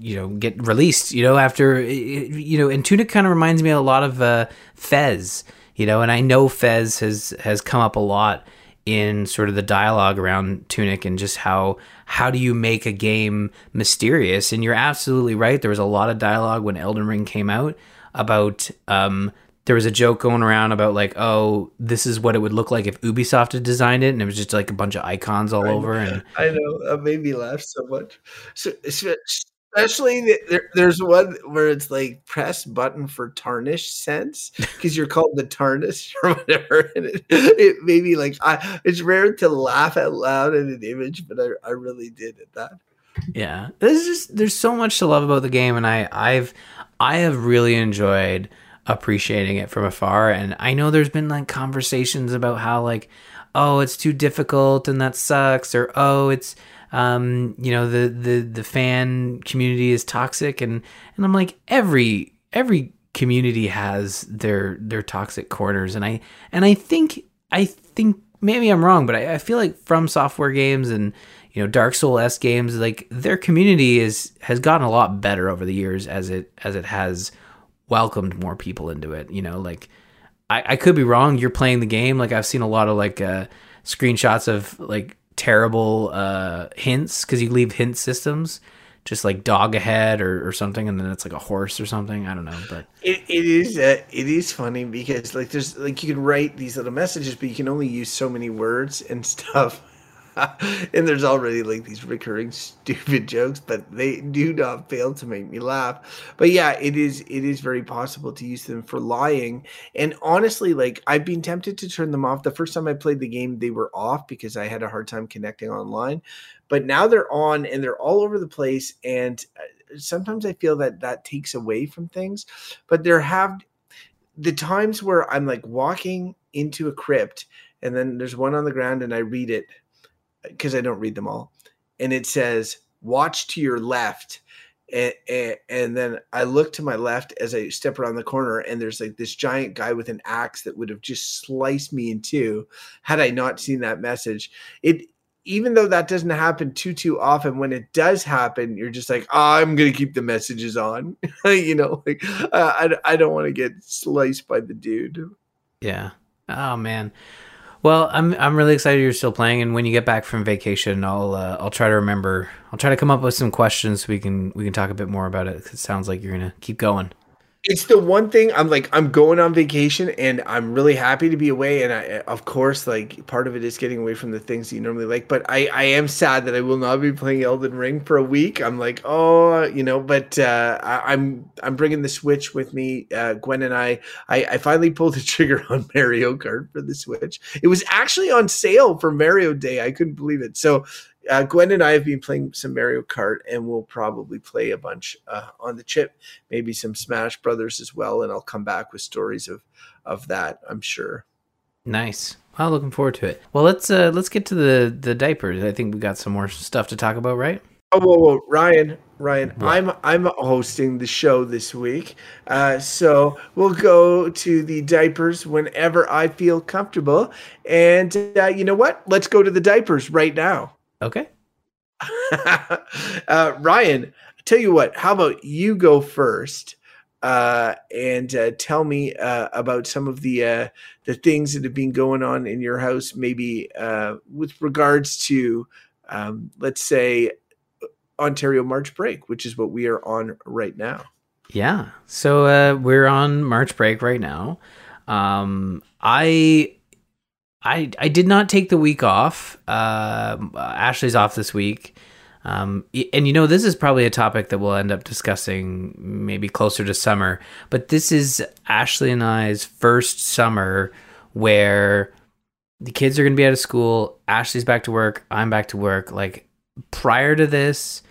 you know get released you know after you know and tunic kind of reminds me a lot of uh fez you know and i know fez has has come up a lot in sort of the dialogue around tunic and just how how do you make a game mysterious and you're absolutely right there was a lot of dialogue when elden ring came out about um there was a joke going around about like, oh, this is what it would look like if Ubisoft had designed it, and it was just like a bunch of icons all I over. know, And (laughs) I know that made me laugh so much. So, especially the, there, there's one where it's like press button for tarnish sense because (laughs) you're called the tarnish (laughs) or whatever, and it, it made me like I. It's rare to laugh out loud at an image, but I, I really did at that. yeah, there's just there's so much to love about the game, and I I've I have really enjoyed appreciating it from afar. And I know there's been like conversations about how like, oh, it's too difficult and that sucks, or oh, it's um, you know, the the the fan community is toxic, and and I'm like every every community has their their toxic corners, and I and I think I think maybe I'm wrong, but I, I feel like FromSoftware games and you know Dark Souls games, like their community is has gotten a lot better over the years as it as it has welcomed more people into it. You know, like I, I could be wrong. You're playing the game. Like I've seen a lot of like uh, screenshots of like terrible uh, hints because you leave hint systems, just like dog ahead or, or something, and then it's like a horse or something. I don't know, but It, it is uh, it is funny because like there's like you can write these little messages, but you can only use so many words and (laughs) stuff. (laughs) and there's already like these recurring (laughs) stupid jokes, but they do not fail to make me laugh. But yeah, it is it is very possible to use them for lying. And honestly, like I've been tempted to turn them off. The first time I played the game, they were off because I had a hard time connecting online. But now they're on and they're all over the place. And uh, sometimes I feel that that takes away from things. But there have the times where I'm like walking into a crypt and then there's one on the ground and I read it because I don't read them all. And it says, watch to your left. And, and, and, then I look to my left as I step around the corner, and there's like this giant guy with an axe that would have just sliced me in two had I not seen that message. It even though that doesn't happen too too often, when it does happen, you're just like, oh, I'm gonna keep the messages on, (laughs) you know, like uh, I I don't want to get sliced by the dude. Yeah. Oh man. Well, I'm I'm really excited you're still playing, and when you get back from vacation, I'll uh, I'll try to remember. I'll try to come up with some questions so we can we can talk a bit more about it. It sounds like you're gonna keep going. It's the one thing I'm like I'm going on vacation and I'm really happy to be away and I of course like part of it is getting away from the things you normally like but I I am sad that I will not be playing Elden Ring for a week. I'm like oh you know but uh, I, am I'm bringing the Switch with me. Uh, Gwen and I, I I finally pulled the (laughs) trigger on Mario Kart for the Switch. It was actually on sale for Mario Day. I couldn't believe it. So uh, Gwen and I have been playing some Mario Kart, and we'll probably play a bunch uh, on the chip, maybe some Smash Brothers as well. And I'll come back with stories of of that. I'm sure. Nice. Well, looking forward to it. Well, let's uh let's get to the the diapers. I think we got some more stuff to talk about, right? Oh, whoa, whoa, Ryan, Ryan, what? I'm I'm hosting the show this week, uh, so we'll go to the diapers whenever I feel comfortable. And uh, you know what? Let's go to the diapers right now. Okay. (laughs) uh, Ryan, tell you what, how about you go first uh, and uh, tell me uh, about some of the uh, the things that have been going on in your house, maybe uh, with regards to, um, let's say, Ontario March break, which is what we are on right now. Yeah. So uh, we're on March break right now. Um, I I I did not take the week off. Uh, Ashley's off this week. Um, and you know, this is probably a topic that we'll end up discussing maybe closer to summer. But this is Ashley and I's first summer where the kids are going to be out of school. Ashley's back to work. I'm back to work. Like prior to this,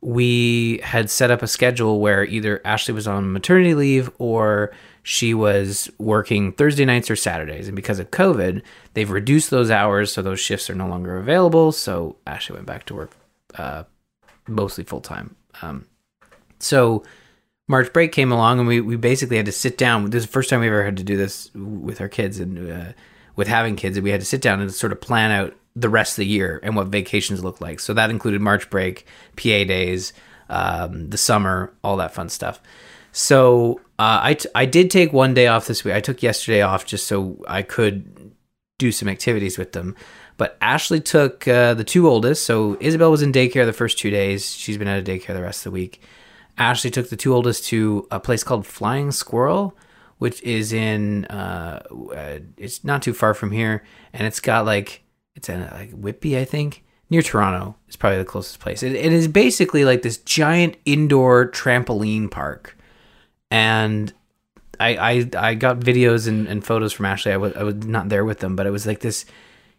we had set up a schedule where either Ashley was on maternity leave or she was working Thursday nights or Saturdays. And because of COVID, they've reduced those hours, so those shifts are no longer available. So Ashley went back to work uh, mostly full time. Um, so March break came along, and we, we basically had to sit down. This is the first time we ever had to do this with our kids and uh, with having kids. And we had to sit down and sort of plan out the rest of the year and what vacations look like. So that included March break, PA days, um, the summer, all that fun stuff. So uh, I t- I did take one day off this week. I took yesterday off just so I could do some activities with them. But Ashley took uh, the two oldest. So Isabel was in daycare the first two days. She's been out of daycare the rest of the week. Ashley took the two oldest to a place called Flying Squirrel, which is in uh, uh it's not too far from here, and it's got like it's in like Whitby, I think, near Toronto. Is probably the closest place. It, it is basically like this giant indoor trampoline park, and I I, I got videos and, and photos from Ashley. I was I was not there with them, but it was like this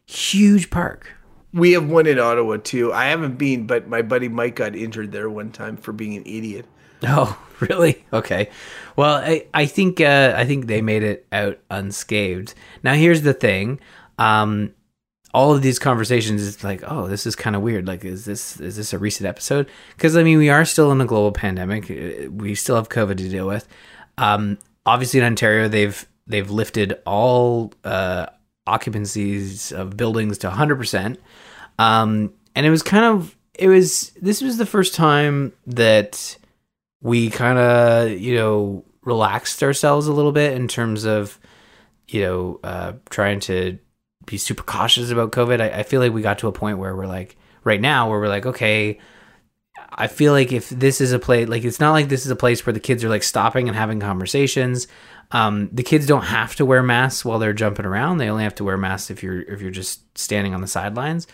huge park. We have one in Ottawa too. I haven't been, but my buddy Mike got injured there one time for being an idiot. Oh, (laughs) really? Okay. Well, I, I think uh, I think they made it out unscathed. Now, here's the thing. Um, all of these conversations it's like, oh, this is kind of weird. Like, is this is this a recent episode? Because I mean, we are still in a global pandemic. Uh, we still have COVID to deal with. Um, obviously, in Ontario, they've they've lifted all uh, occupancies of buildings to 100 percent. Um, and it was kind of it was this was the first time that we kind of you know relaxed ourselves a little bit in terms of you know uh, trying to be super cautious about COVID. I, I feel like we got to a point where we're like right now where we're like okay. I feel like if this is a place, like it's not like this is a place where the kids are like stopping and having conversations. Um, the kids don't have to wear masks while they're jumping around. They only have to wear masks if you're if you're just standing on the sidelines.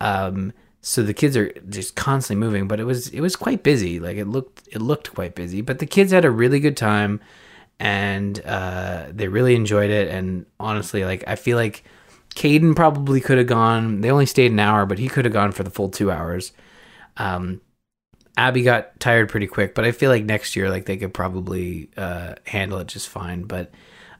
Um, so the kids are just constantly moving but it was it was quite busy like it looked it looked quite busy but the kids had a really good time and uh, they really enjoyed it and honestly like i feel like Caden probably could have gone they only stayed an hour but he could have gone for the full two hours um, abby got tired pretty quick but i feel like next year like they could probably uh, handle it just fine but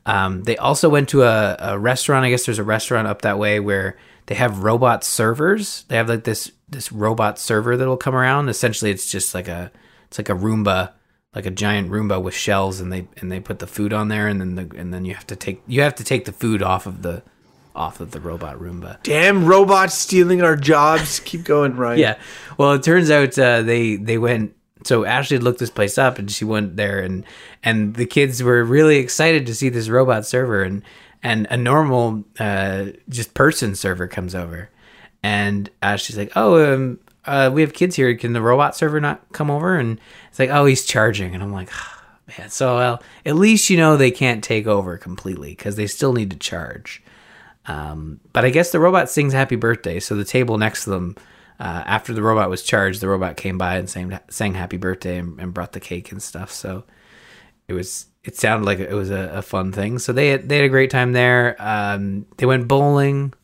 um, they also went to a, a restaurant i guess there's a restaurant up that way where they have robot servers. They have like this this robot server that'll come around. Essentially, it's just like a it's like a Roomba, like a giant Roomba with shells, and they and they put the food on there, and then the and then you have to take you have to take the food off of the off of the robot Roomba. Damn robots stealing our jobs. Keep going, Ryan. Yeah. Well, it turns out uh, they they went. So Ashley looked this place up, and she went there, and and the kids were really excited to see this robot server, and and a normal uh, just person server comes over, and she's like, "Oh, um, uh, we have kids here. Can the robot server not come over?" And it's like, "Oh, he's charging," and I'm like, oh, "Man, so well, at least you know they can't take over completely because they still need to charge." Um, but I guess the robot sings "Happy Birthday," so the table next to them. Uh, after the robot was charged, the robot came by and sang, sang "Happy Birthday" and, and brought the cake and stuff. So it was it sounded like it was a, a, fun thing. So they had, they had a great time there. Um, they went bowling.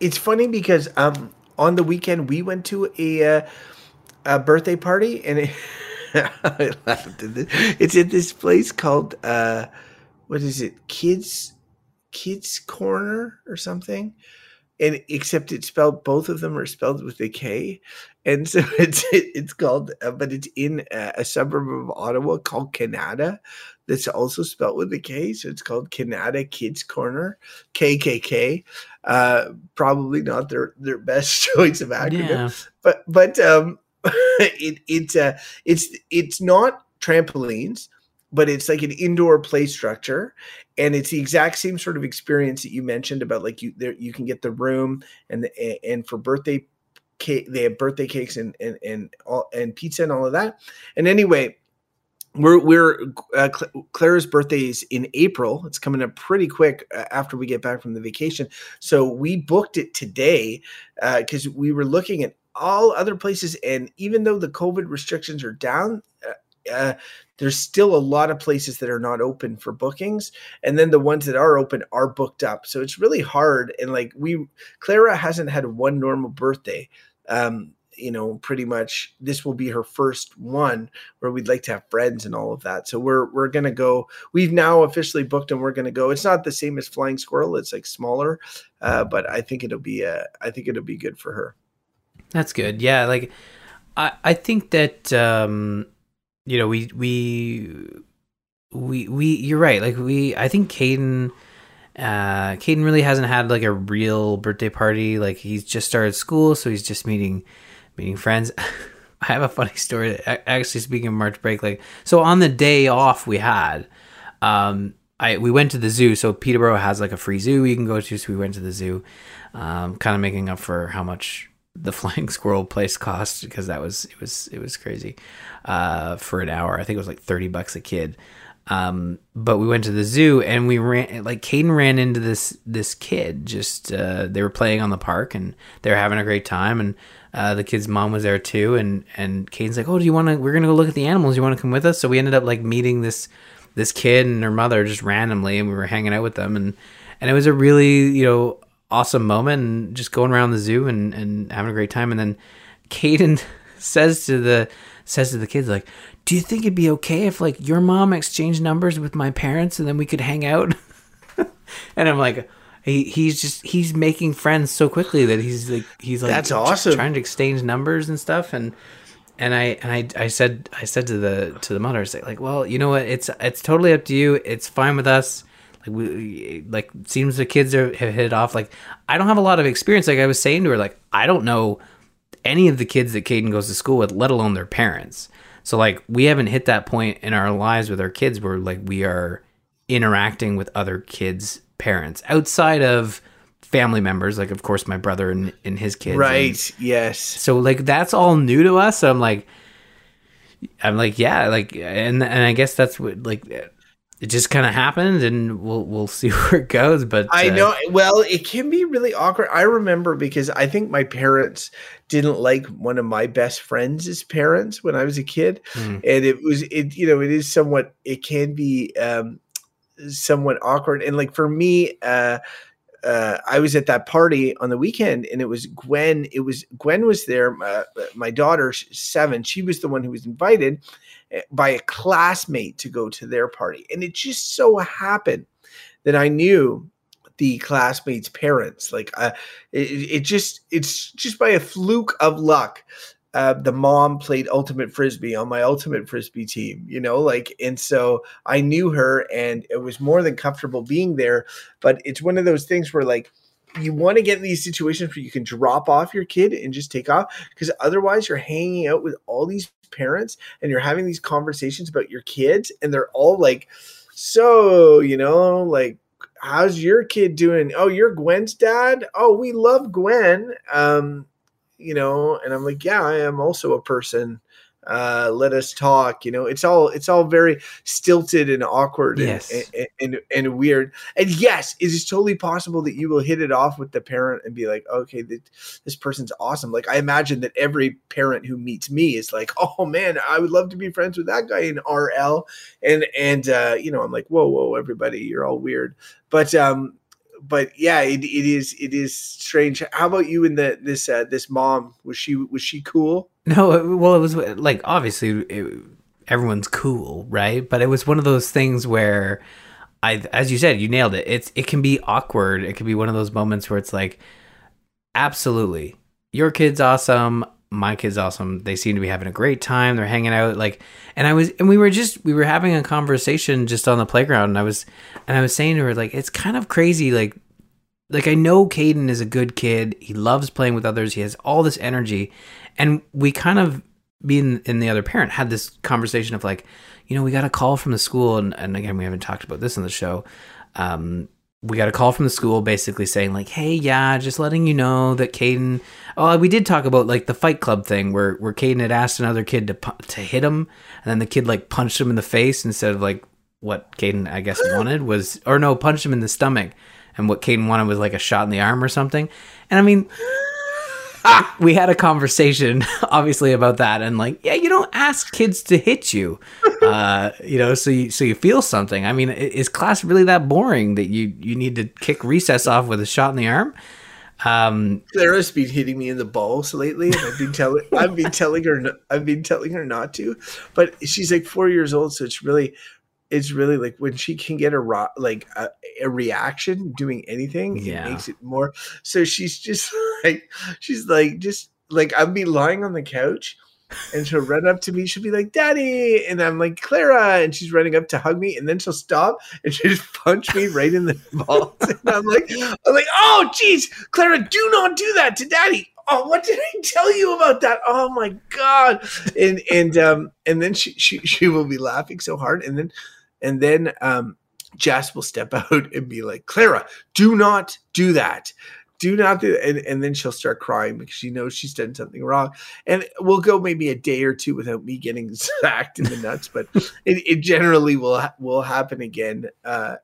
It's funny because um, on the weekend we went to a, uh, a birthday party and it, (laughs) I laughed at this. It's at this place called uh, what is it? Kids Kids Corner or something. And except it's spelled both of them are spelled with a K, and so (laughs) it's it's called, uh, but it's in a, a, suburb of Ottawa called Kanata that's also spelled with a K. So it's called Kanata Kids Corner, KKK. Uh, probably not their their best (laughs) choice of acronym, yeah. but but um, (laughs) it it's uh, it's it's not trampolines, but it's like an indoor play structure, and it's the exact same sort of experience that you mentioned about like you there you can get the room and the, and for birthday cake they have birthday cakes and and and all and pizza and all of that. And anyway we're we're uh, Clara's birthday is in April. It's coming up pretty quick uh, after we get back from the vacation. So we booked it today because uh, we were looking at all other places, and even though the COVID restrictions are down, uh, uh, there's still a lot of places that are not open for bookings, and then the ones that are open are booked up. So it's really hard. And like we, Clara hasn't had one normal birthday. Um, you know, pretty much this will be her first one where we'd like to have friends and all of that. So we're we're gonna go. We've now officially booked and we're gonna go. It's not the same as Flying Squirrel. It's like smaller, uh, but I think it'll be a. I think it'll be good for her. That's good. Yeah, like I I think that um, you know we we we we you're right. Like we I think Caden uh, Caden really hasn't had like a real birthday party. Like he's just started school, so he's just meeting meeting friends. (laughs) I have a funny story. A- Actually, speaking of March break, like so on the day off we had, um, I we went to the zoo. So Peterborough has like a free zoo you can go to. So we went to the zoo, um, kind of making up for how much the (laughs) flying squirrel place cost because that was it was it was crazy uh, for an hour. I think it was like thirty bucks a kid. Um, but we went to the zoo and we ran like Caden ran into this this kid. Just uh, they were playing on the park and they were having a great time and uh, the kid's mom was there too. And and Caden's like, oh, do you want to? We're gonna go look at the animals. You want to come with us? So we ended up like meeting this this kid and her mother just randomly, and we were hanging out with them and and it was a really you know awesome moment and just going around the zoo and and having a great time. And then Caden (laughs) says to the says to the kids like do you think it'd be okay if like your mom exchanged numbers with my parents and then we could hang out? (laughs) And i'm like he, he's just he's making friends so quickly that he's like he's like That's awesome. trying to exchange numbers and stuff. And and I and I, I said I said to the to the mother I said like well you know what? It's it's totally up to you. It's fine with us we like seems the kids are have hit off like I don't have a lot of experience like I was saying to her like I don't know any of the kids that Caden goes to school with, let alone their parents. So like we haven't hit that point in our lives with our kids where like we are interacting with other kids' parents outside of family members, like of course my brother and, and his kids. Right. And yes. so like that's all new to us. So I'm like I'm like, yeah, like and and I guess that's what like it just kind of happened and we'll we'll (laughs) see where it goes. But I uh, know. Well, it can be really awkward. I remember because I think my parents didn't like one of my best friends' parents when I was a kid, Hmm. and it was it. You know, it is somewhat. It can be um, somewhat awkward, and like for me, uh, uh, I was at that party on the weekend, and it was Gwen. It was Gwen was there. Uh, my daughter, seven, she was the one who was invited by a classmate to go to their party, and it just so happened that I knew the classmates' parents. Like, uh, it, it just it's just by a fluke of luck. Uh, the mom played ultimate frisbee on my ultimate frisbee team, you know, like, and so I knew her, and it was more than comfortable being there. But it's one of those things where, like, you want to get in these situations where you can drop off your kid and just take off because otherwise you're hanging out with all these parents and you're having these conversations about your kids, and they're all like, so, you know, like, how's your kid doing? Oh, you're Gwen's dad? Oh, we love Gwen. Um, you know, and I'm like, yeah, I am also a person. Uh, let us talk. You know, it's all it's all very stilted and awkward and, Yes. and, and and weird. And yes, it is totally possible that you will hit it off with the parent and be like, okay, th- this person's awesome. Like I imagine that every parent who meets me is like, (laughs) oh man, I would love to be friends with that guy in RL. And and uh, you know, I'm like, whoa, whoa, everybody, you're all weird. But um, but yeah, it, it is it is strange. How about you and the this uh, this mom? Was she was she cool? No, well, it was like obviously it, everyone's cool, right? But it was one of those things where I, as you said, you nailed it. It's it can be awkward. It can be one of those moments where it's like, absolutely, your kid's awesome, my kid's awesome. They seem to be having a great time. They're hanging out, like, and I was, and we were just, we were having a conversation just on the playground, and I was, and I was saying to her, like, it's kind of crazy, like. Like I know Caden is a good kid. He loves playing with others. He has all this energy, and we kind of being in the other parent had this conversation of like you know we got a call from the school and, and again we haven't talked about this in the show um we got a call from the school basically saying like hey yeah just letting you know that Caden oh we did talk about like the fight club thing where where Caden had asked another kid to to hit him and then the kid like punched him in the face instead of like what Caden I guess (gasps) wanted was or no punched him in the stomach and what Caden wanted was like a shot in the arm or something. And I mean (laughs) we had a conversation (laughs) obviously about that and like yeah you don't ask kids to hit you uh you know so you so you feel something. I mean is class really that boring that you you need to kick recess off with a shot in the arm? Um Clara's been hitting me in the balls lately, and I've been telling I've been telling her I've been telling her not to, but she's like four years old, so it's really it's really like when she can get a ro- like a, a reaction doing anything, Yeah. it makes it more. So she's just (laughs) like she's like just like I'd be lying on the couch. and she'll run up to me. She'll be like, "Daddy," and I'm like, "Clara," and she's running up to hug me, and then she'll stop and (laughs) she just punch me right in the (laughs) balls. and I'm like, "I'm like, oh, geez, Clara, do not do that to Daddy." Oh, what did I tell you about that? Oh my god! And and um and then she she she will be laughing so hard, and then and then um Jess will step (laughs) out and be like, Clara, do not do that. Do not do and, and then she'll start crying because she knows she's done something wrong. And we'll go maybe a day or two without me getting (laughs) sacked in the nuts but it, it generally will will happen again uh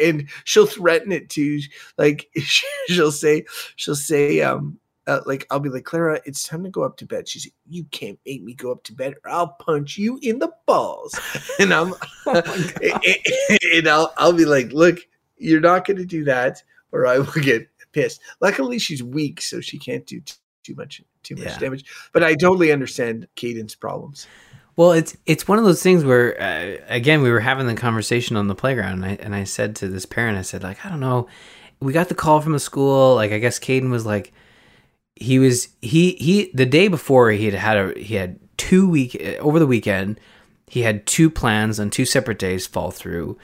and she'll threaten it too. Like (laughs) she'll say she'll say um uh, like I'll be like Clara, it's time to go up to bed. She's like, you can't make me go up to bed, or I'll punch you in the balls. (laughs) And I'm, (laughs) oh (laughs) and I'll I'll be like, look, you're not going to do that, or I will get pissed. Luckily, she's weak, so she can't do t- too much too much yeah. damage. But I totally understand Caden's problems. Well, it's it's one of those things where uh, again we were having the conversation on the playground, and I and I said to this parent, I said like I don't know, we got the call from the school. Like I guess Caden was like he was he he the day before he had had a he had two week over the weekend he had two plans on two separate days fall through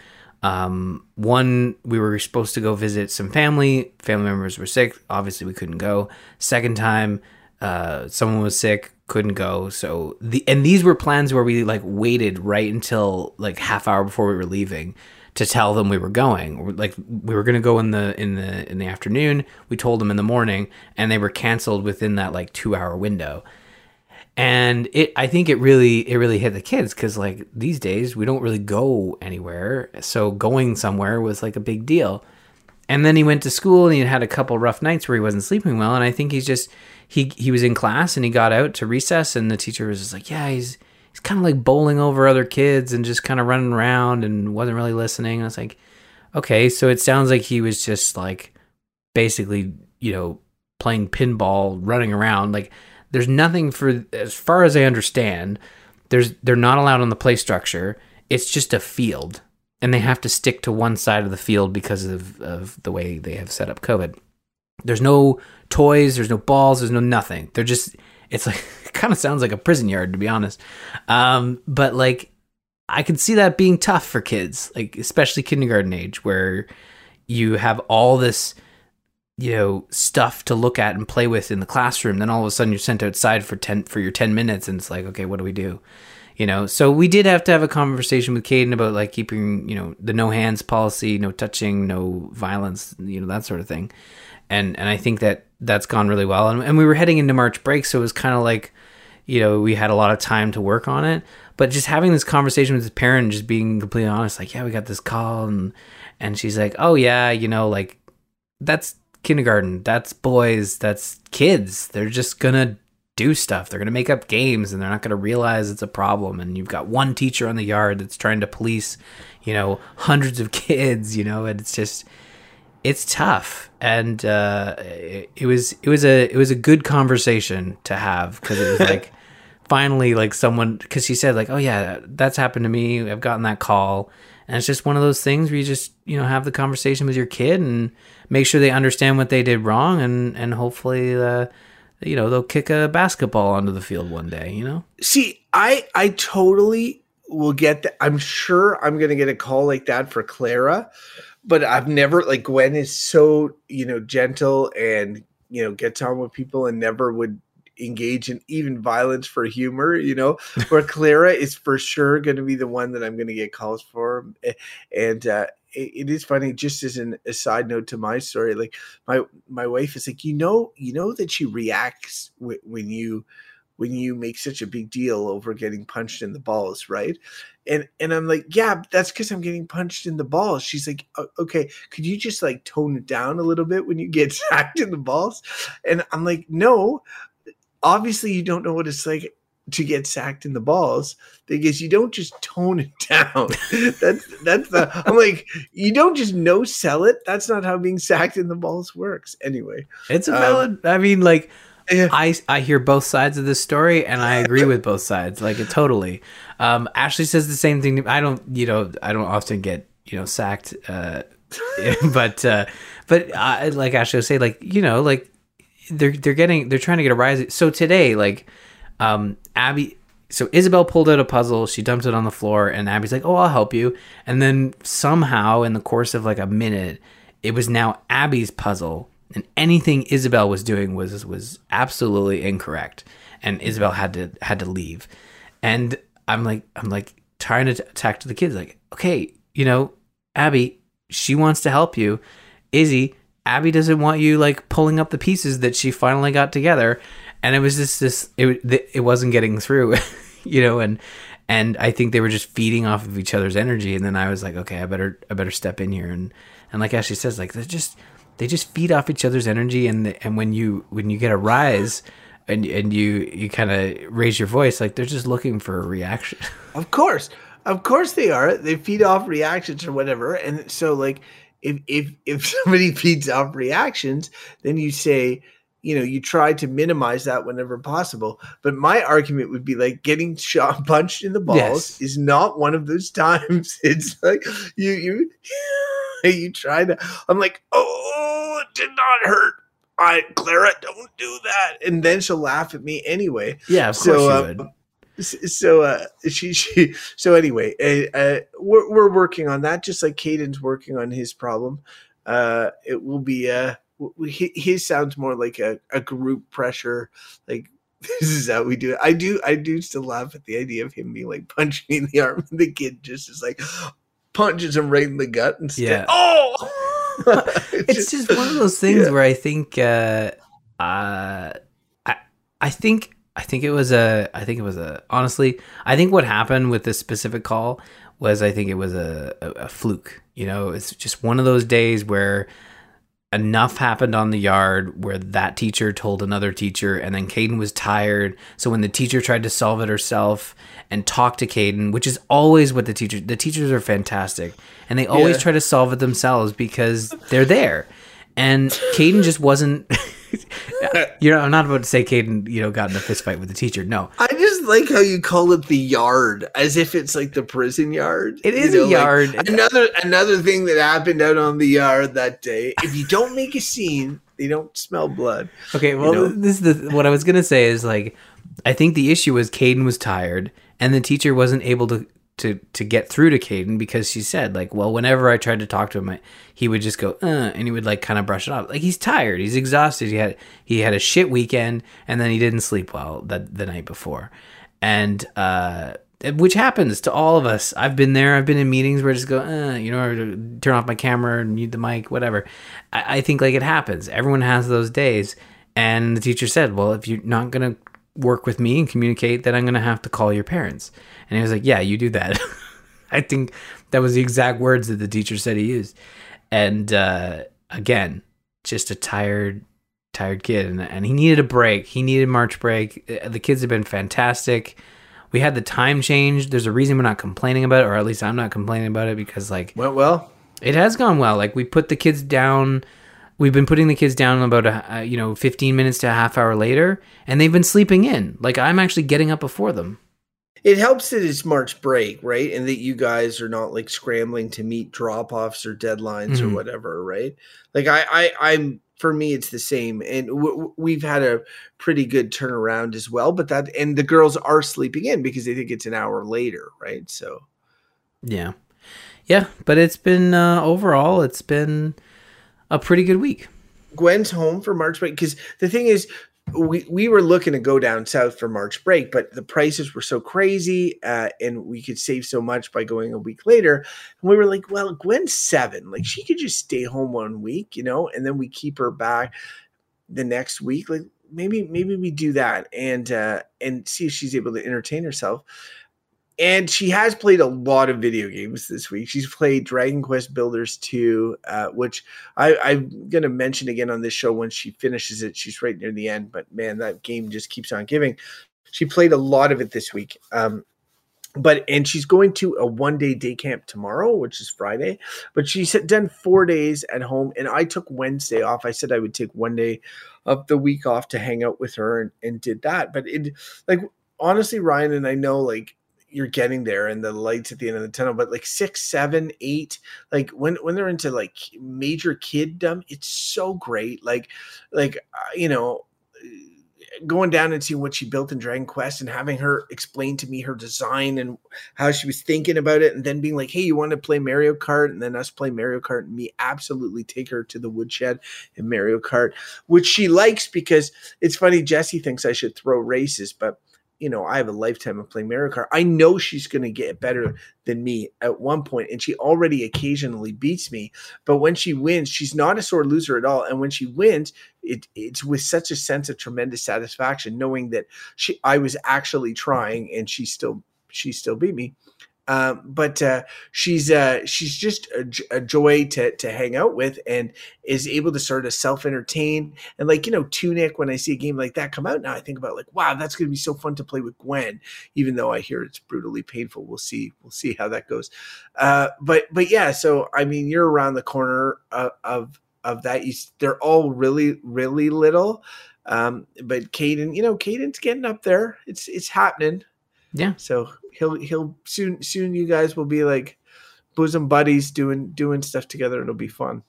um, one, we were supposed to go visit some family. Family members were sick. Obviously, we couldn't go. Second time, uh, someone was sick, couldn't go. So the and these were plans where we like waited right until like half hour before we were leaving to tell them we were going. Like we were going to go in the in the in the afternoon. We told them in the morning, and they were canceled within that like two hour window and it i think it really it really hit the kids because like these days we don't really go anywhere so going somewhere was like a big deal and then he went to school and he had a couple rough nights where he wasn't sleeping well and i think he's just he he was in class and he got out to recess and the teacher was just like yeah he's he's kind of like bowling over other kids and just kind of running around and wasn't really listening and i was like okay so it sounds like he was just like basically you know playing pinball running around like there's nothing for as far as I understand. There's they're not allowed on the play structure. It's just a field, and they have to stick to one side of the field because of of the way they have set up COVID. There's no toys. There's no balls. There's no nothing. They're just. It's like (laughs) it kind of sounds like a prison yard to be honest. Um, but like I could see that being tough for kids, like especially kindergarten age, where you have all this you know stuff to look at and play with in the classroom. Then all of a sudden you're sent outside for 10 for your 10 minutes and it's like okay what do we do? You know? So we did have to have a conversation with Caden about like keeping you know the no hands policy no touching no violence you know that sort of thing. And and I think that that's gone really well and, and we were heading into March break so it was kind of like you know we had a lot of time to work on it but just having this conversation with his parent just being completely honest like yeah we got this call and and she's like oh yeah you know like that's kindergarten. That's boys. That's kids. They're just gonna do stuff. They're gonna make up games, and they're not gonna realize it's a problem. And you've got one teacher on the yard that's trying to police, you know, hundreds of (laughs) kids. You know, and it's just it's tough. And uh, it, it was it was a it was a good conversation to have because it was (laughs) like. finally like someone because she said like oh yeah that's happened to me i've gotten that call and it's just one of those things where you just you know have the conversation with your kid and make sure they understand what they did wrong and and hopefully uh, you know they'll kick a basketball onto the field one day you know see i i totally will get that i'm sure i'm gonna get a call like that for clara but i've never like gwen is so you know gentle and you know gets on with people and never would engage in even violence for humor, you know, (laughs) where Clara is for sure going to be the one that I'm going to get calls for. And uh, it, it is funny, just as an, a side note to my story, like my, my wife is like, you know, you know that she reacts w- when you, when you make such a big deal over getting punched in the balls, right? And and I'm like, yeah, that's because I'm getting punched in the balls. She's like, okay, could you just like tone it down a little bit when you get (laughs) sacked in the balls? And I'm like, no, obviously you don't know what it's like to get sacked in the balls because you don't just tone it (laughs) down. that's that's the I'm like you don't just no sell it. That's not how being sacked in the balls works. Anyway, it's a um, valid. Um, I mean, like I I hear both sides of this story and I agree with both sides. Like it totally. Um, Ashley says the same thing. I don't you know I don't often get you know sacked. Uh, (laughs) but uh, but uh, like Ashley would say, like you know like they're they're getting they're trying to get a rise. So today, like Um, Abby. So Isabel pulled out a puzzle. She dumped it on the floor, and Abby's like, "Oh, I'll help you." And then somehow, in the course of like a minute, it was now Abby's puzzle, and anything Isabel was doing was was absolutely incorrect, and Isabel had to had to leave. And I'm like, I'm like trying to talk to the kids, like, okay, you know, Abby, she wants to help you. Izzy, Abby doesn't want you like pulling up the pieces that she finally got together, and it was just this. It it wasn't getting through, (laughs) you know, and and I think they were just feeding off of each other's energy. And then I was like, okay, I better I better step in here and and like Ashley says, like they just they just feed off each other's energy, and and when you when you get a rise. And, and you you kind of raise your voice like they're just looking for a reaction. (laughs) Of course, of course they are. They feed off reactions or whatever, and so like if if if (laughs) somebody feeds off reactions, then you say, you know, you try to minimize that whenever possible. But my argument would be like getting shot (laughs) punched in the balls Yes. is not one of those times. It's like you you you try to. I'm like, oh, did not hurt. I Clara, don't do that, and then she'll laugh at me anyway. Yeah, of course So, uh, would. So uh she she so anyway uh, uh we're, we're working on that just like Caden's working on his problem uh it will be uh his sounds more like a, a group pressure like (laughs) this is how we do it i do i do still laugh at the idea of him being like punching me in the arm and the kid just is like punches him right in the gut instead Yeah. oh (laughs) it's just one of those things yeah. where I think uh uh I I think I think it was a I think it was a honestly I think what happened with this specific call was I think it was a, a, a fluke. You know, it's just one of those days where enough happened on the yard where that teacher told another teacher and then Caden was tired. So when the teacher tried to solve it herself and talk to Caden, which is always what the teachers the teachers are fantastic and they always Yeah. try to solve it themselves because they're there. And Caden just wasn't (laughs) you know, I'm not about to say Caden, you know, got in a fist fight with the teacher. No. I just like how you call it the yard, as if it's like the prison yard. It is You is a like, yard. another another thing that happened out on the yard that day. If you don't make a scene, they don't smell blood. Okay, well, know? this is the what I was gonna say is like, I think the issue was Caden was tired, and the teacher wasn't able to to to get through to Caden because she said like, well, whenever I tried to talk to him, I, he would just go, uh, and he would like kind of brush it off. Like he's tired, he's exhausted. He had he had a shit weekend, and then he didn't sleep well that the night before, and uh. Which happens to all of us. I've been there. I've been in meetings where I just go, uh, you know, turn off my camera mute the mic, whatever. I, I think like it happens. Everyone has those days. And the teacher said, Well, if you're not going to work with me and communicate, then I'm going to have to call your parents. And he was like, Yeah, you do that. (laughs) I think that was the exact words that the teacher said he used. And uh, again, just a tired, tired kid. And, and he needed a break. He needed March break. Uh, The kids have been fantastic. We had the time change. There's a reason we're not complaining about it, or at least I'm not complaining about it because, like, Went well. it has gone well. Like we put the kids down. We've been putting the kids down about a, uh, you know 15 minutes to a half hour later, and they've been sleeping in. Like I'm actually getting up before them. It helps that it's March break, right? And that you guys are not like scrambling to meet drop offs or deadlines Mhm. or whatever, right? Like I, I, I'm for me, it's the same, and w- we've had a pretty good turnaround as well. But that and the girls are sleeping in because they think it's an hour later, right? So Yeah, yeah. But it's been uh, overall, it's been a pretty good week. Gwen's home for March break because the thing is, we we were looking to go down south for March break, but the prices were so crazy, uh, and we could save so much by going a week later. And we were like, well, Gwen's seven, like she could just stay home one week, you know, and then we keep her back the next week. Like maybe maybe we do that and uh, and see if she's able to entertain herself. And she has played a lot of video games this week. She's played Dragon Quest Builders 2, uh, which I, I'm going to mention again on this show when she finishes it. She's right near the end, but man, that game just keeps on giving. She played a lot of it this week. Um, but and she's going to a one day day camp tomorrow, which is Friday. But she's done four days at home, and I took Wednesday off. I said I would take one day of the week off to hang out with her, and, and did that. But it, like, honestly, Ryan, and I know, like, you're getting there and the lights at the end of the tunnel but like six seven eight like when when they're into like major kiddom it's so great like like uh, you know going down and seeing what she built in Dragon Quest and having her explain to me her design and how she was thinking about it, and then being like, "Hey, you want to play Mario Kart?" and then us play Mario Kart, and me absolutely take her to the woodshed in Mario Kart, which she likes because it's funny. Jesse thinks I should throw races, but you know, I have a lifetime of playing Mario Kart. I know she's going to get better than me at one point, and she already occasionally beats me. But when she wins, she's not a sore loser at all. And when she wins, it, it's with such a sense of tremendous satisfaction, knowing that she I was actually trying, and she still she still beat me. Um, but uh, she's uh, she's just a, a, joy to to hang out with, and is able to sort of self entertain. And like you know, Tunic. When I see a game like that come out now, I think about like, wow, that's going to be so fun to play with Gwen. Even though I hear it's brutally painful, we'll see. We'll see how that goes. Uh, but but yeah, so I mean, you're around the corner of of, of that. You, they're all really really little. Um, but Caden, you know, Caden's getting up there. It's it's happening. Yeah. So he'll he'll soon soon you guys will be like bosom buddies doing doing stuff together. It'll be fun.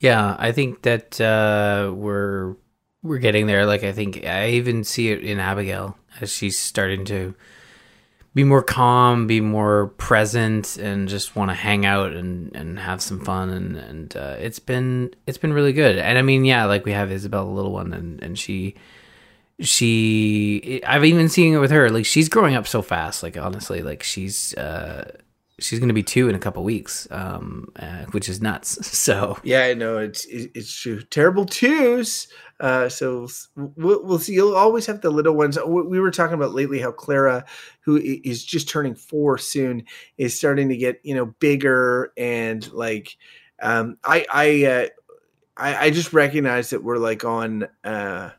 Yeah, I think that uh, we're we're getting there. Like I think I even see it in Abigail as she's starting to be more calm, be more present, and just want to hang out and, and have some fun. And and uh, it's been it's been really good. And I mean, yeah, like we have Isabel, little one, and and she she I've even seen it with her. Like she's growing up so fast. Like honestly, like she's uh she's to be two in a couple weeks, um, uh, which is nuts. (laughs) So yeah, I know it's it's true. Terrible twos. Uh, so we'll, we'll see. You'll always have the little ones. We were talking about lately how Clara, who is just turning four soon, is starting to get you know bigger and like. Um, I I uh, I, I just recognize that we're like on. Uh,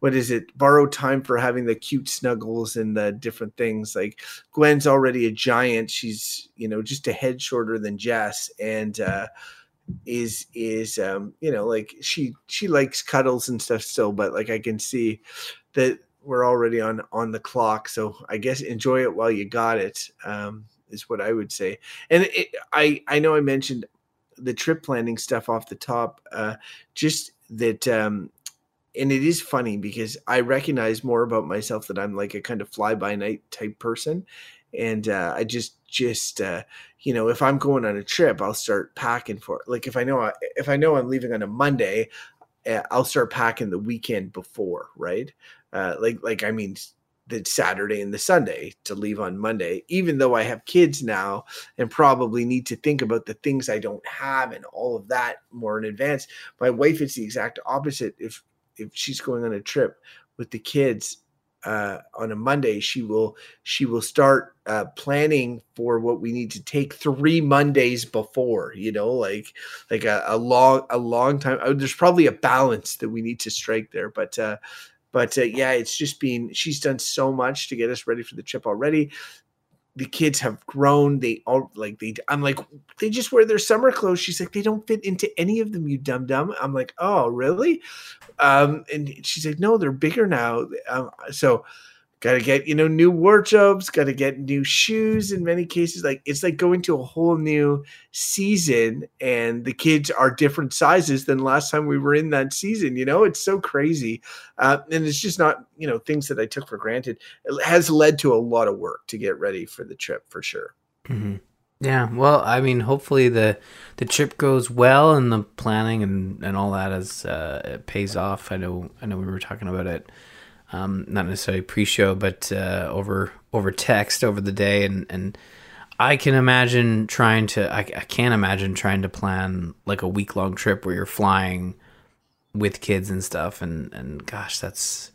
what is it borrowed time for having the cute snuggles and the different things like gwen's already a giant she's you know just a head shorter than jess and uh is is um you know like she she likes cuddles and stuff still but like i can see that we're already on on the clock so i guess enjoy it while you got it um is what i would say. And it, i i know i mentioned the trip planning stuff off the top uh just that um and it is funny because I recognize more about myself that I'm like a kind of fly by night type person, and uh, I just just uh, you know if I'm going on a trip, I'll start packing for it. Like if I know I, if I know I'm leaving on a Monday, uh, I'll start packing the weekend before, right? Uh, like like I mean the Saturday and the Sunday to leave on Monday, even though I have kids now and probably need to think about the things I don't have and all of that more in advance. My wife is the exact opposite. If if she's going on a trip with the kids uh, on a Monday, she will she will start uh, planning for what we need to take three Mondays before. You know, like like a, a long a long time. Oh, there's probably a balance that we need to strike there, but. Uh, but uh, yeah, it's just been she's done so much to get us ready for the trip already the kids have grown. They all like they. I'm like they just wear their summer clothes. She's like they don't fit into any of them. You dumb dumb. I'm like oh really? Um, and she's like no, they're bigger now. Um, so got to get you know new wardrobes got to get new shoes in many cases like it's like going to a whole new season and the kids are different sizes than last time we were in that season you know? It's so crazy uh, and it's just not you know things that i took for granted. It has led to a lot of work to get ready for the trip for sure. Mm-hmm. yeah well i mean hopefully the the trip goes well and the planning and and all that is uh, pays off. I know i know we were talking about it um, not necessarily pre-show, but uh, over over text over the day, and and I can imagine trying to I, I can't imagine trying to plan like a week long trip where you're flying with kids and stuff, and and gosh, that's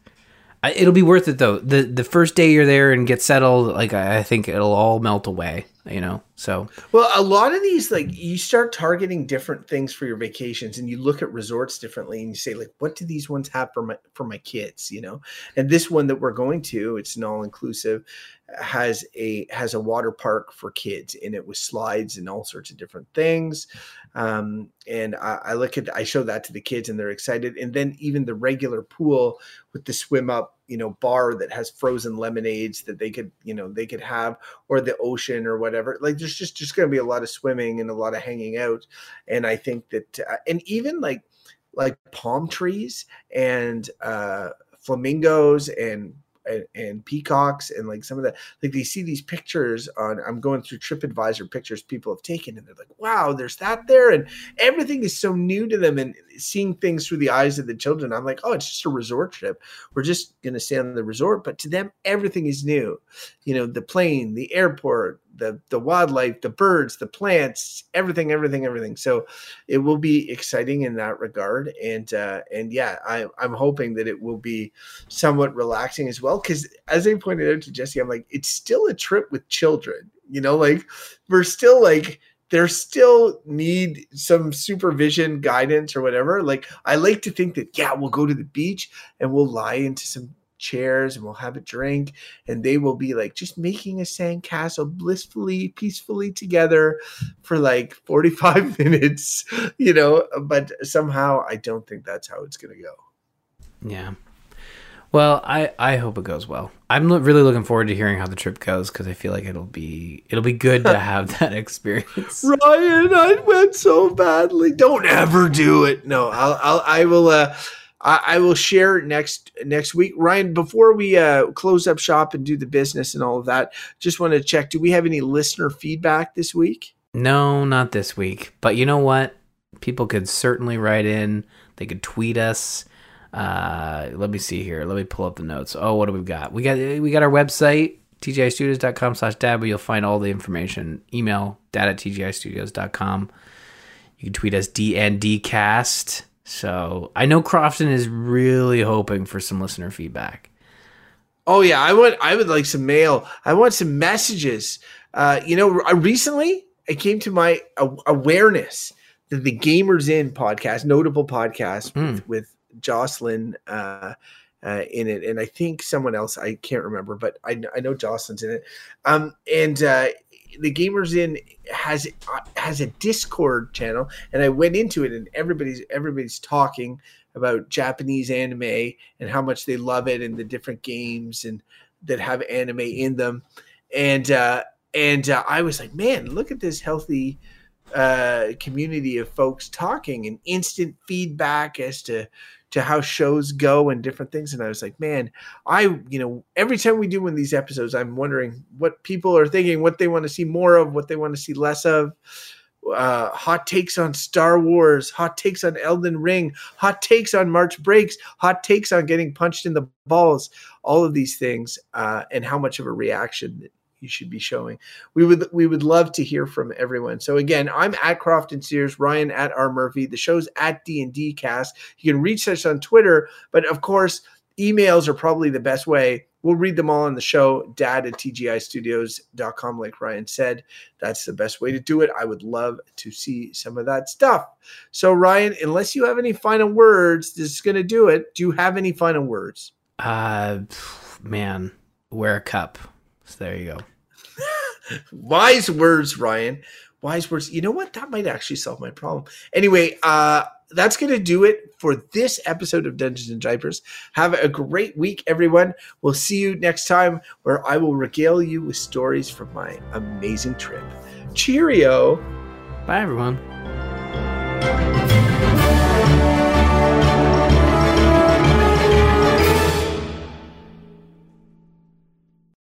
I, it'll be worth it though. the The first day you're there and get settled, like I, I think it'll all melt away you know so. Well a lot of these like you start targeting different things for your vacations and you look at resorts differently and you say like what do these ones have for my for my kids? you know? And this one that we're going to it's an all inclusive has a has a water park for kids in it with slides and all sorts of different things. Um, and I, I look at i show that to the kids and they're excited. And then even the regular pool with the swim up you know bar that has frozen lemonades that they could you know they could have or the ocean or whatever. Like there's just just going to be a lot of swimming and a lot of hanging out. And i think that uh, and even like like palm trees and uh flamingos and and, and peacocks and like some of that like they see these pictures on i'm going through tripadvisor pictures people have taken and they're like wow there's that there and everything is so new to them and seeing things through the eyes of the children i'm like oh it's just a resort trip. We're just going to stay on the resort but to them everything is new. You know the plane the airport the the wildlife the birds the plants everything everything everything. So it will be exciting in that regard. And uh and yeah i i'm hoping that it will be somewhat relaxing as well. Because as i pointed out to jesse i'm like it's still a trip with children you know like we're still like there still need some supervision guidance or whatever. Like i like to think that yeah we'll go to the beach and we'll lie into some chairs and we'll have a drink and they will be like just making a sandcastle blissfully peacefully together for like (laughs) 45 (laughs) minutes you know but somehow i don't think that's how it's going to go Yeah. Well, I I hope it goes well. I'm really looking forward to hearing how the trip goes because I feel like it'll be it'll be good to (laughs) have that experience. ryan i went so badly don't ever do it no i'll, I'll i will uh I, I will share next next week. Ryan, before we uh, close up shop and do the business and all of that, just want to check: Do we have any listener feedback this week? No, not this week. But you know what? People could certainly write in. They could tweet us. Uh, let me see here. Let me pull up the notes. Oh, what do we got? We got we got our website tgistudios.com slash dad where you'll find all the information. Email dad at tgistudios.com. You can tweet us DNDcast. So I know Crofton is really hoping for some listener feedback. Oh yeah, I want. I would like some mail. I want some messages. Uh, you know, I- recently it came to my awareness that the Gamers In podcast, notable podcast Hmm. with, with Jocelyn uh, uh, in it, and I think someone else. I can't remember, but I, I know Jocelyn's in it. Um, and uh, the Gamers In has has a Discord channel, and I went into it, and everybody's everybody's talking about Japanese anime and how much they love it and the different games and that have anime in them. And uh and uh, I was like, man, look at this healthy uh community of folks talking and instant feedback as to to how shows go and different things and I was like, man, I you know, every time we do one of these episodes, I'm wondering what people are thinking, what they want to see more of, what they want to see less of. Uh, hot takes on Star Wars, hot takes on Elden Ring, hot takes on March breaks, hot takes on getting punched in the balls, all of these things, uh, and how much of a reaction you should be showing. We would we would love to hear from everyone. So again, I'm at Crofton Sears, Ryan at R Murphy. The show's at D and D Cast. You can reach us on Twitter, but of course, emails are probably the best way. We'll read them all on the show, dad at tgistudios.com, like Ryan said. That's the best way to do it. I would love to see some of that stuff. So, Ryan, unless you have any final words, this is going to do it. Do you have any final words? Uh, man, wear a cup. So there you go. Wise words, Ryan. Wise words. You know what? That might actually solve my problem. Anyway, uh, that's going to do it for this episode of Dungeons and Diapers. Have a great week, everyone. We'll see you next time where I will regale you with stories from my amazing trip. Cheerio. Bye, everyone.